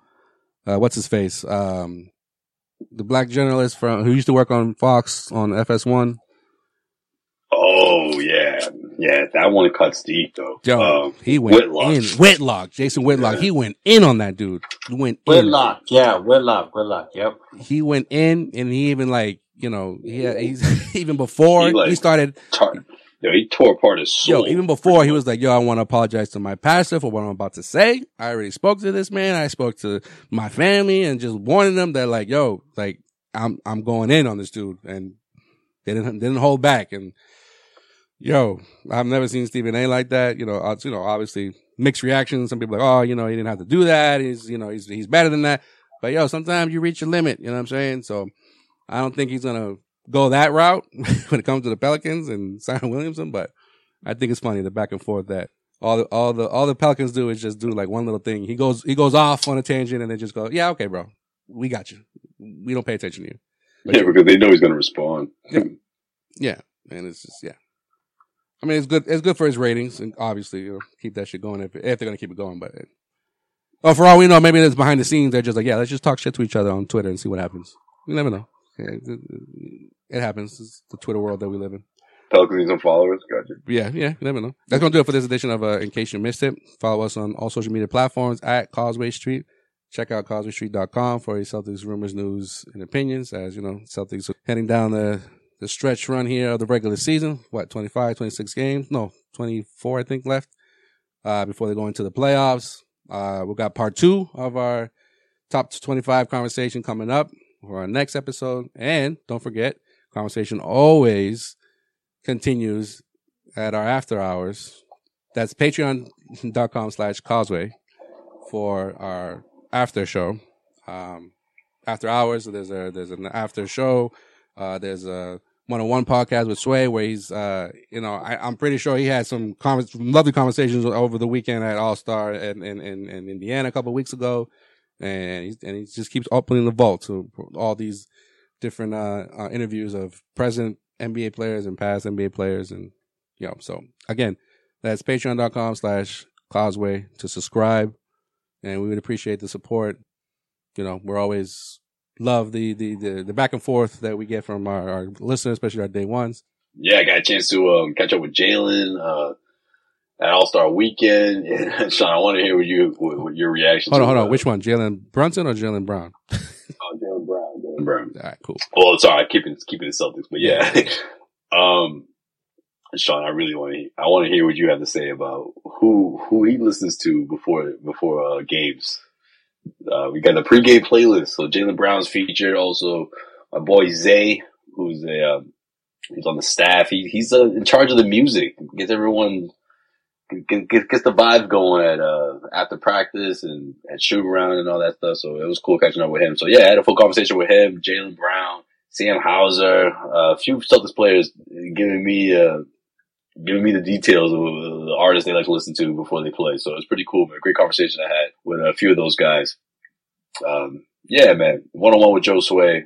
uh, what's his face? Um, the black journalist from, who used to work on Fox on FS1. Oh yeah, yeah. That one cuts deep though. Yo, Um, he went Whitlock. in. Whitlock. Jason Whitlock. Yeah. He went in on that dude. He went in. Whitlock, yeah, Whitlock, Whitlock, yep. he went in and he even like you know he he's *laughs* even before He, he, started tar- yo, he tore apart his soul. yo even before he was like yo I want to apologize to my pastor for what I'm about to say I already spoke to this man I spoke to my family and just warning them that like yo like I'm I'm going in on this dude and they didn't didn't hold back and yo I've never seen Stephen A like that you know uh, you know obviously mixed reactions some people are like oh you know he didn't have to do that he's you know he's he's better than that but yo sometimes you reach your limit you know what I'm saying so I don't think he's gonna go that route *laughs* when it comes to the Pelicans and *laughs* Zion Williamson, but I think it's funny the back and forth that all the all the all the Pelicans do is just do like one little thing. He goes he goes off on a tangent and they just go, Yeah, okay, bro. We got you. We don't pay attention to you. yeah, because they know he's gonna respond. Yeah. *laughs* And it's just yeah. I mean it's good it's good for his ratings and obviously you know, keep that shit going if if they're gonna keep it going, but Oh, for all we know, maybe it's behind the scenes. They're just like, yeah, let's just talk shit to each other on Twitter and see what happens. You never know. Yeah, it, it happens. It's the Twitter world that we live in. Pelicans some followers. Gotcha. Yeah, yeah, you never know. That's gonna do it for this edition of uh, In Case You Missed It. Follow us on all social media platforms at Causeway Street. Check out causewaystreet.com for your Celtics rumors, news, and opinions. As you know, Celtics are heading down the the stretch run here of the regular season. What 25, 26 games? No, twenty four, I think left. Uh, before they go into the playoffs, uh, we got part two of our top twenty five conversation coming up for our next episode. And don't forget, conversation always continues at our after hours. That's patreon.com slash causeway for our after show. Um, after hours, there's a, there's an after show. Uh, there's a one on one podcast with Sway where he's, uh, you know, I, I'm pretty sure he had some con- lovely conversations over the weekend at All Star in, in, in, in Indiana a couple of weeks ago. And he's, and he just keeps opening the vault to all these different, uh, uh interviews of present NBA players and past NBA players. And, you know, so again, that's patreon.com slash causeway to subscribe. And we would appreciate the support. You know, we're always love the, the, the, the back and forth that we get from our, our listeners, especially our day ones. Yeah, I got a chance to um, catch up with Jaylen uh, at All Star Weekend. And *laughs* Sean, I want to hear what you what, what your reaction. Hold on, hold on. Which one? Jalen Brunson or Jaylen Brown? *laughs* Oh, Jaylen Brown. Jaylen Brown. All right, cool. Well, sorry, keeping keeping the Celtics, but yeah. *laughs* um, Sean, I really want to. I want to hear what you have to say about who who he listens to before before uh, games. Uh, we got the pregame playlist. So Jaylen Brown's featured. Also, my boy Zay, who's a um, he's on the staff. He he's uh, in charge of the music. Gets everyone get, get, gets the vibe going at uh after practice and at shoot around and all that stuff. So it was cool catching up with him. So yeah, I had a full conversation with him, Jaylen Brown, Sam Hauser, uh, a few Celtics players giving me uh giving me the details of the artists they like to listen to before they play. So it's pretty cool, man. Great conversation I had with a few of those guys. Um, yeah, man. One on one with Joe Sway.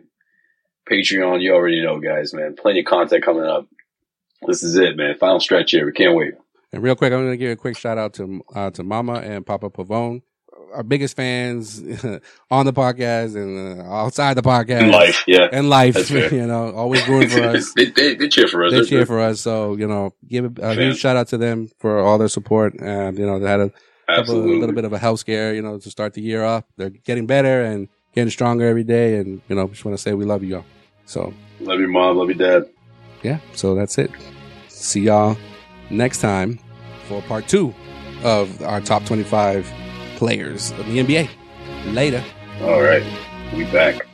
Patreon, you already know, guys, man. Plenty of content coming up. This is it, man. Final stretch here. We can't wait. And real quick, I'm going to give a quick shout out to uh, to Mama and Papa Pavone, our biggest fans *laughs* on the podcast and uh, outside the podcast. In life, yeah. And life, *laughs* you know, always rooting for us. *laughs* they, they, they, cheer for us. They They're cheer good. for us. So, you know, give a, a huge shout out to them for all their support. And, you know, they had a, a little bit of a health scare, you know, to start the year off. They're getting better and getting stronger every day. And, you know, just want to say we love you all. So, love your mom, love your dad. Yeah. So that's it. See y'all next time for part two of our top 25 players of the NBA. Later. All right. We back.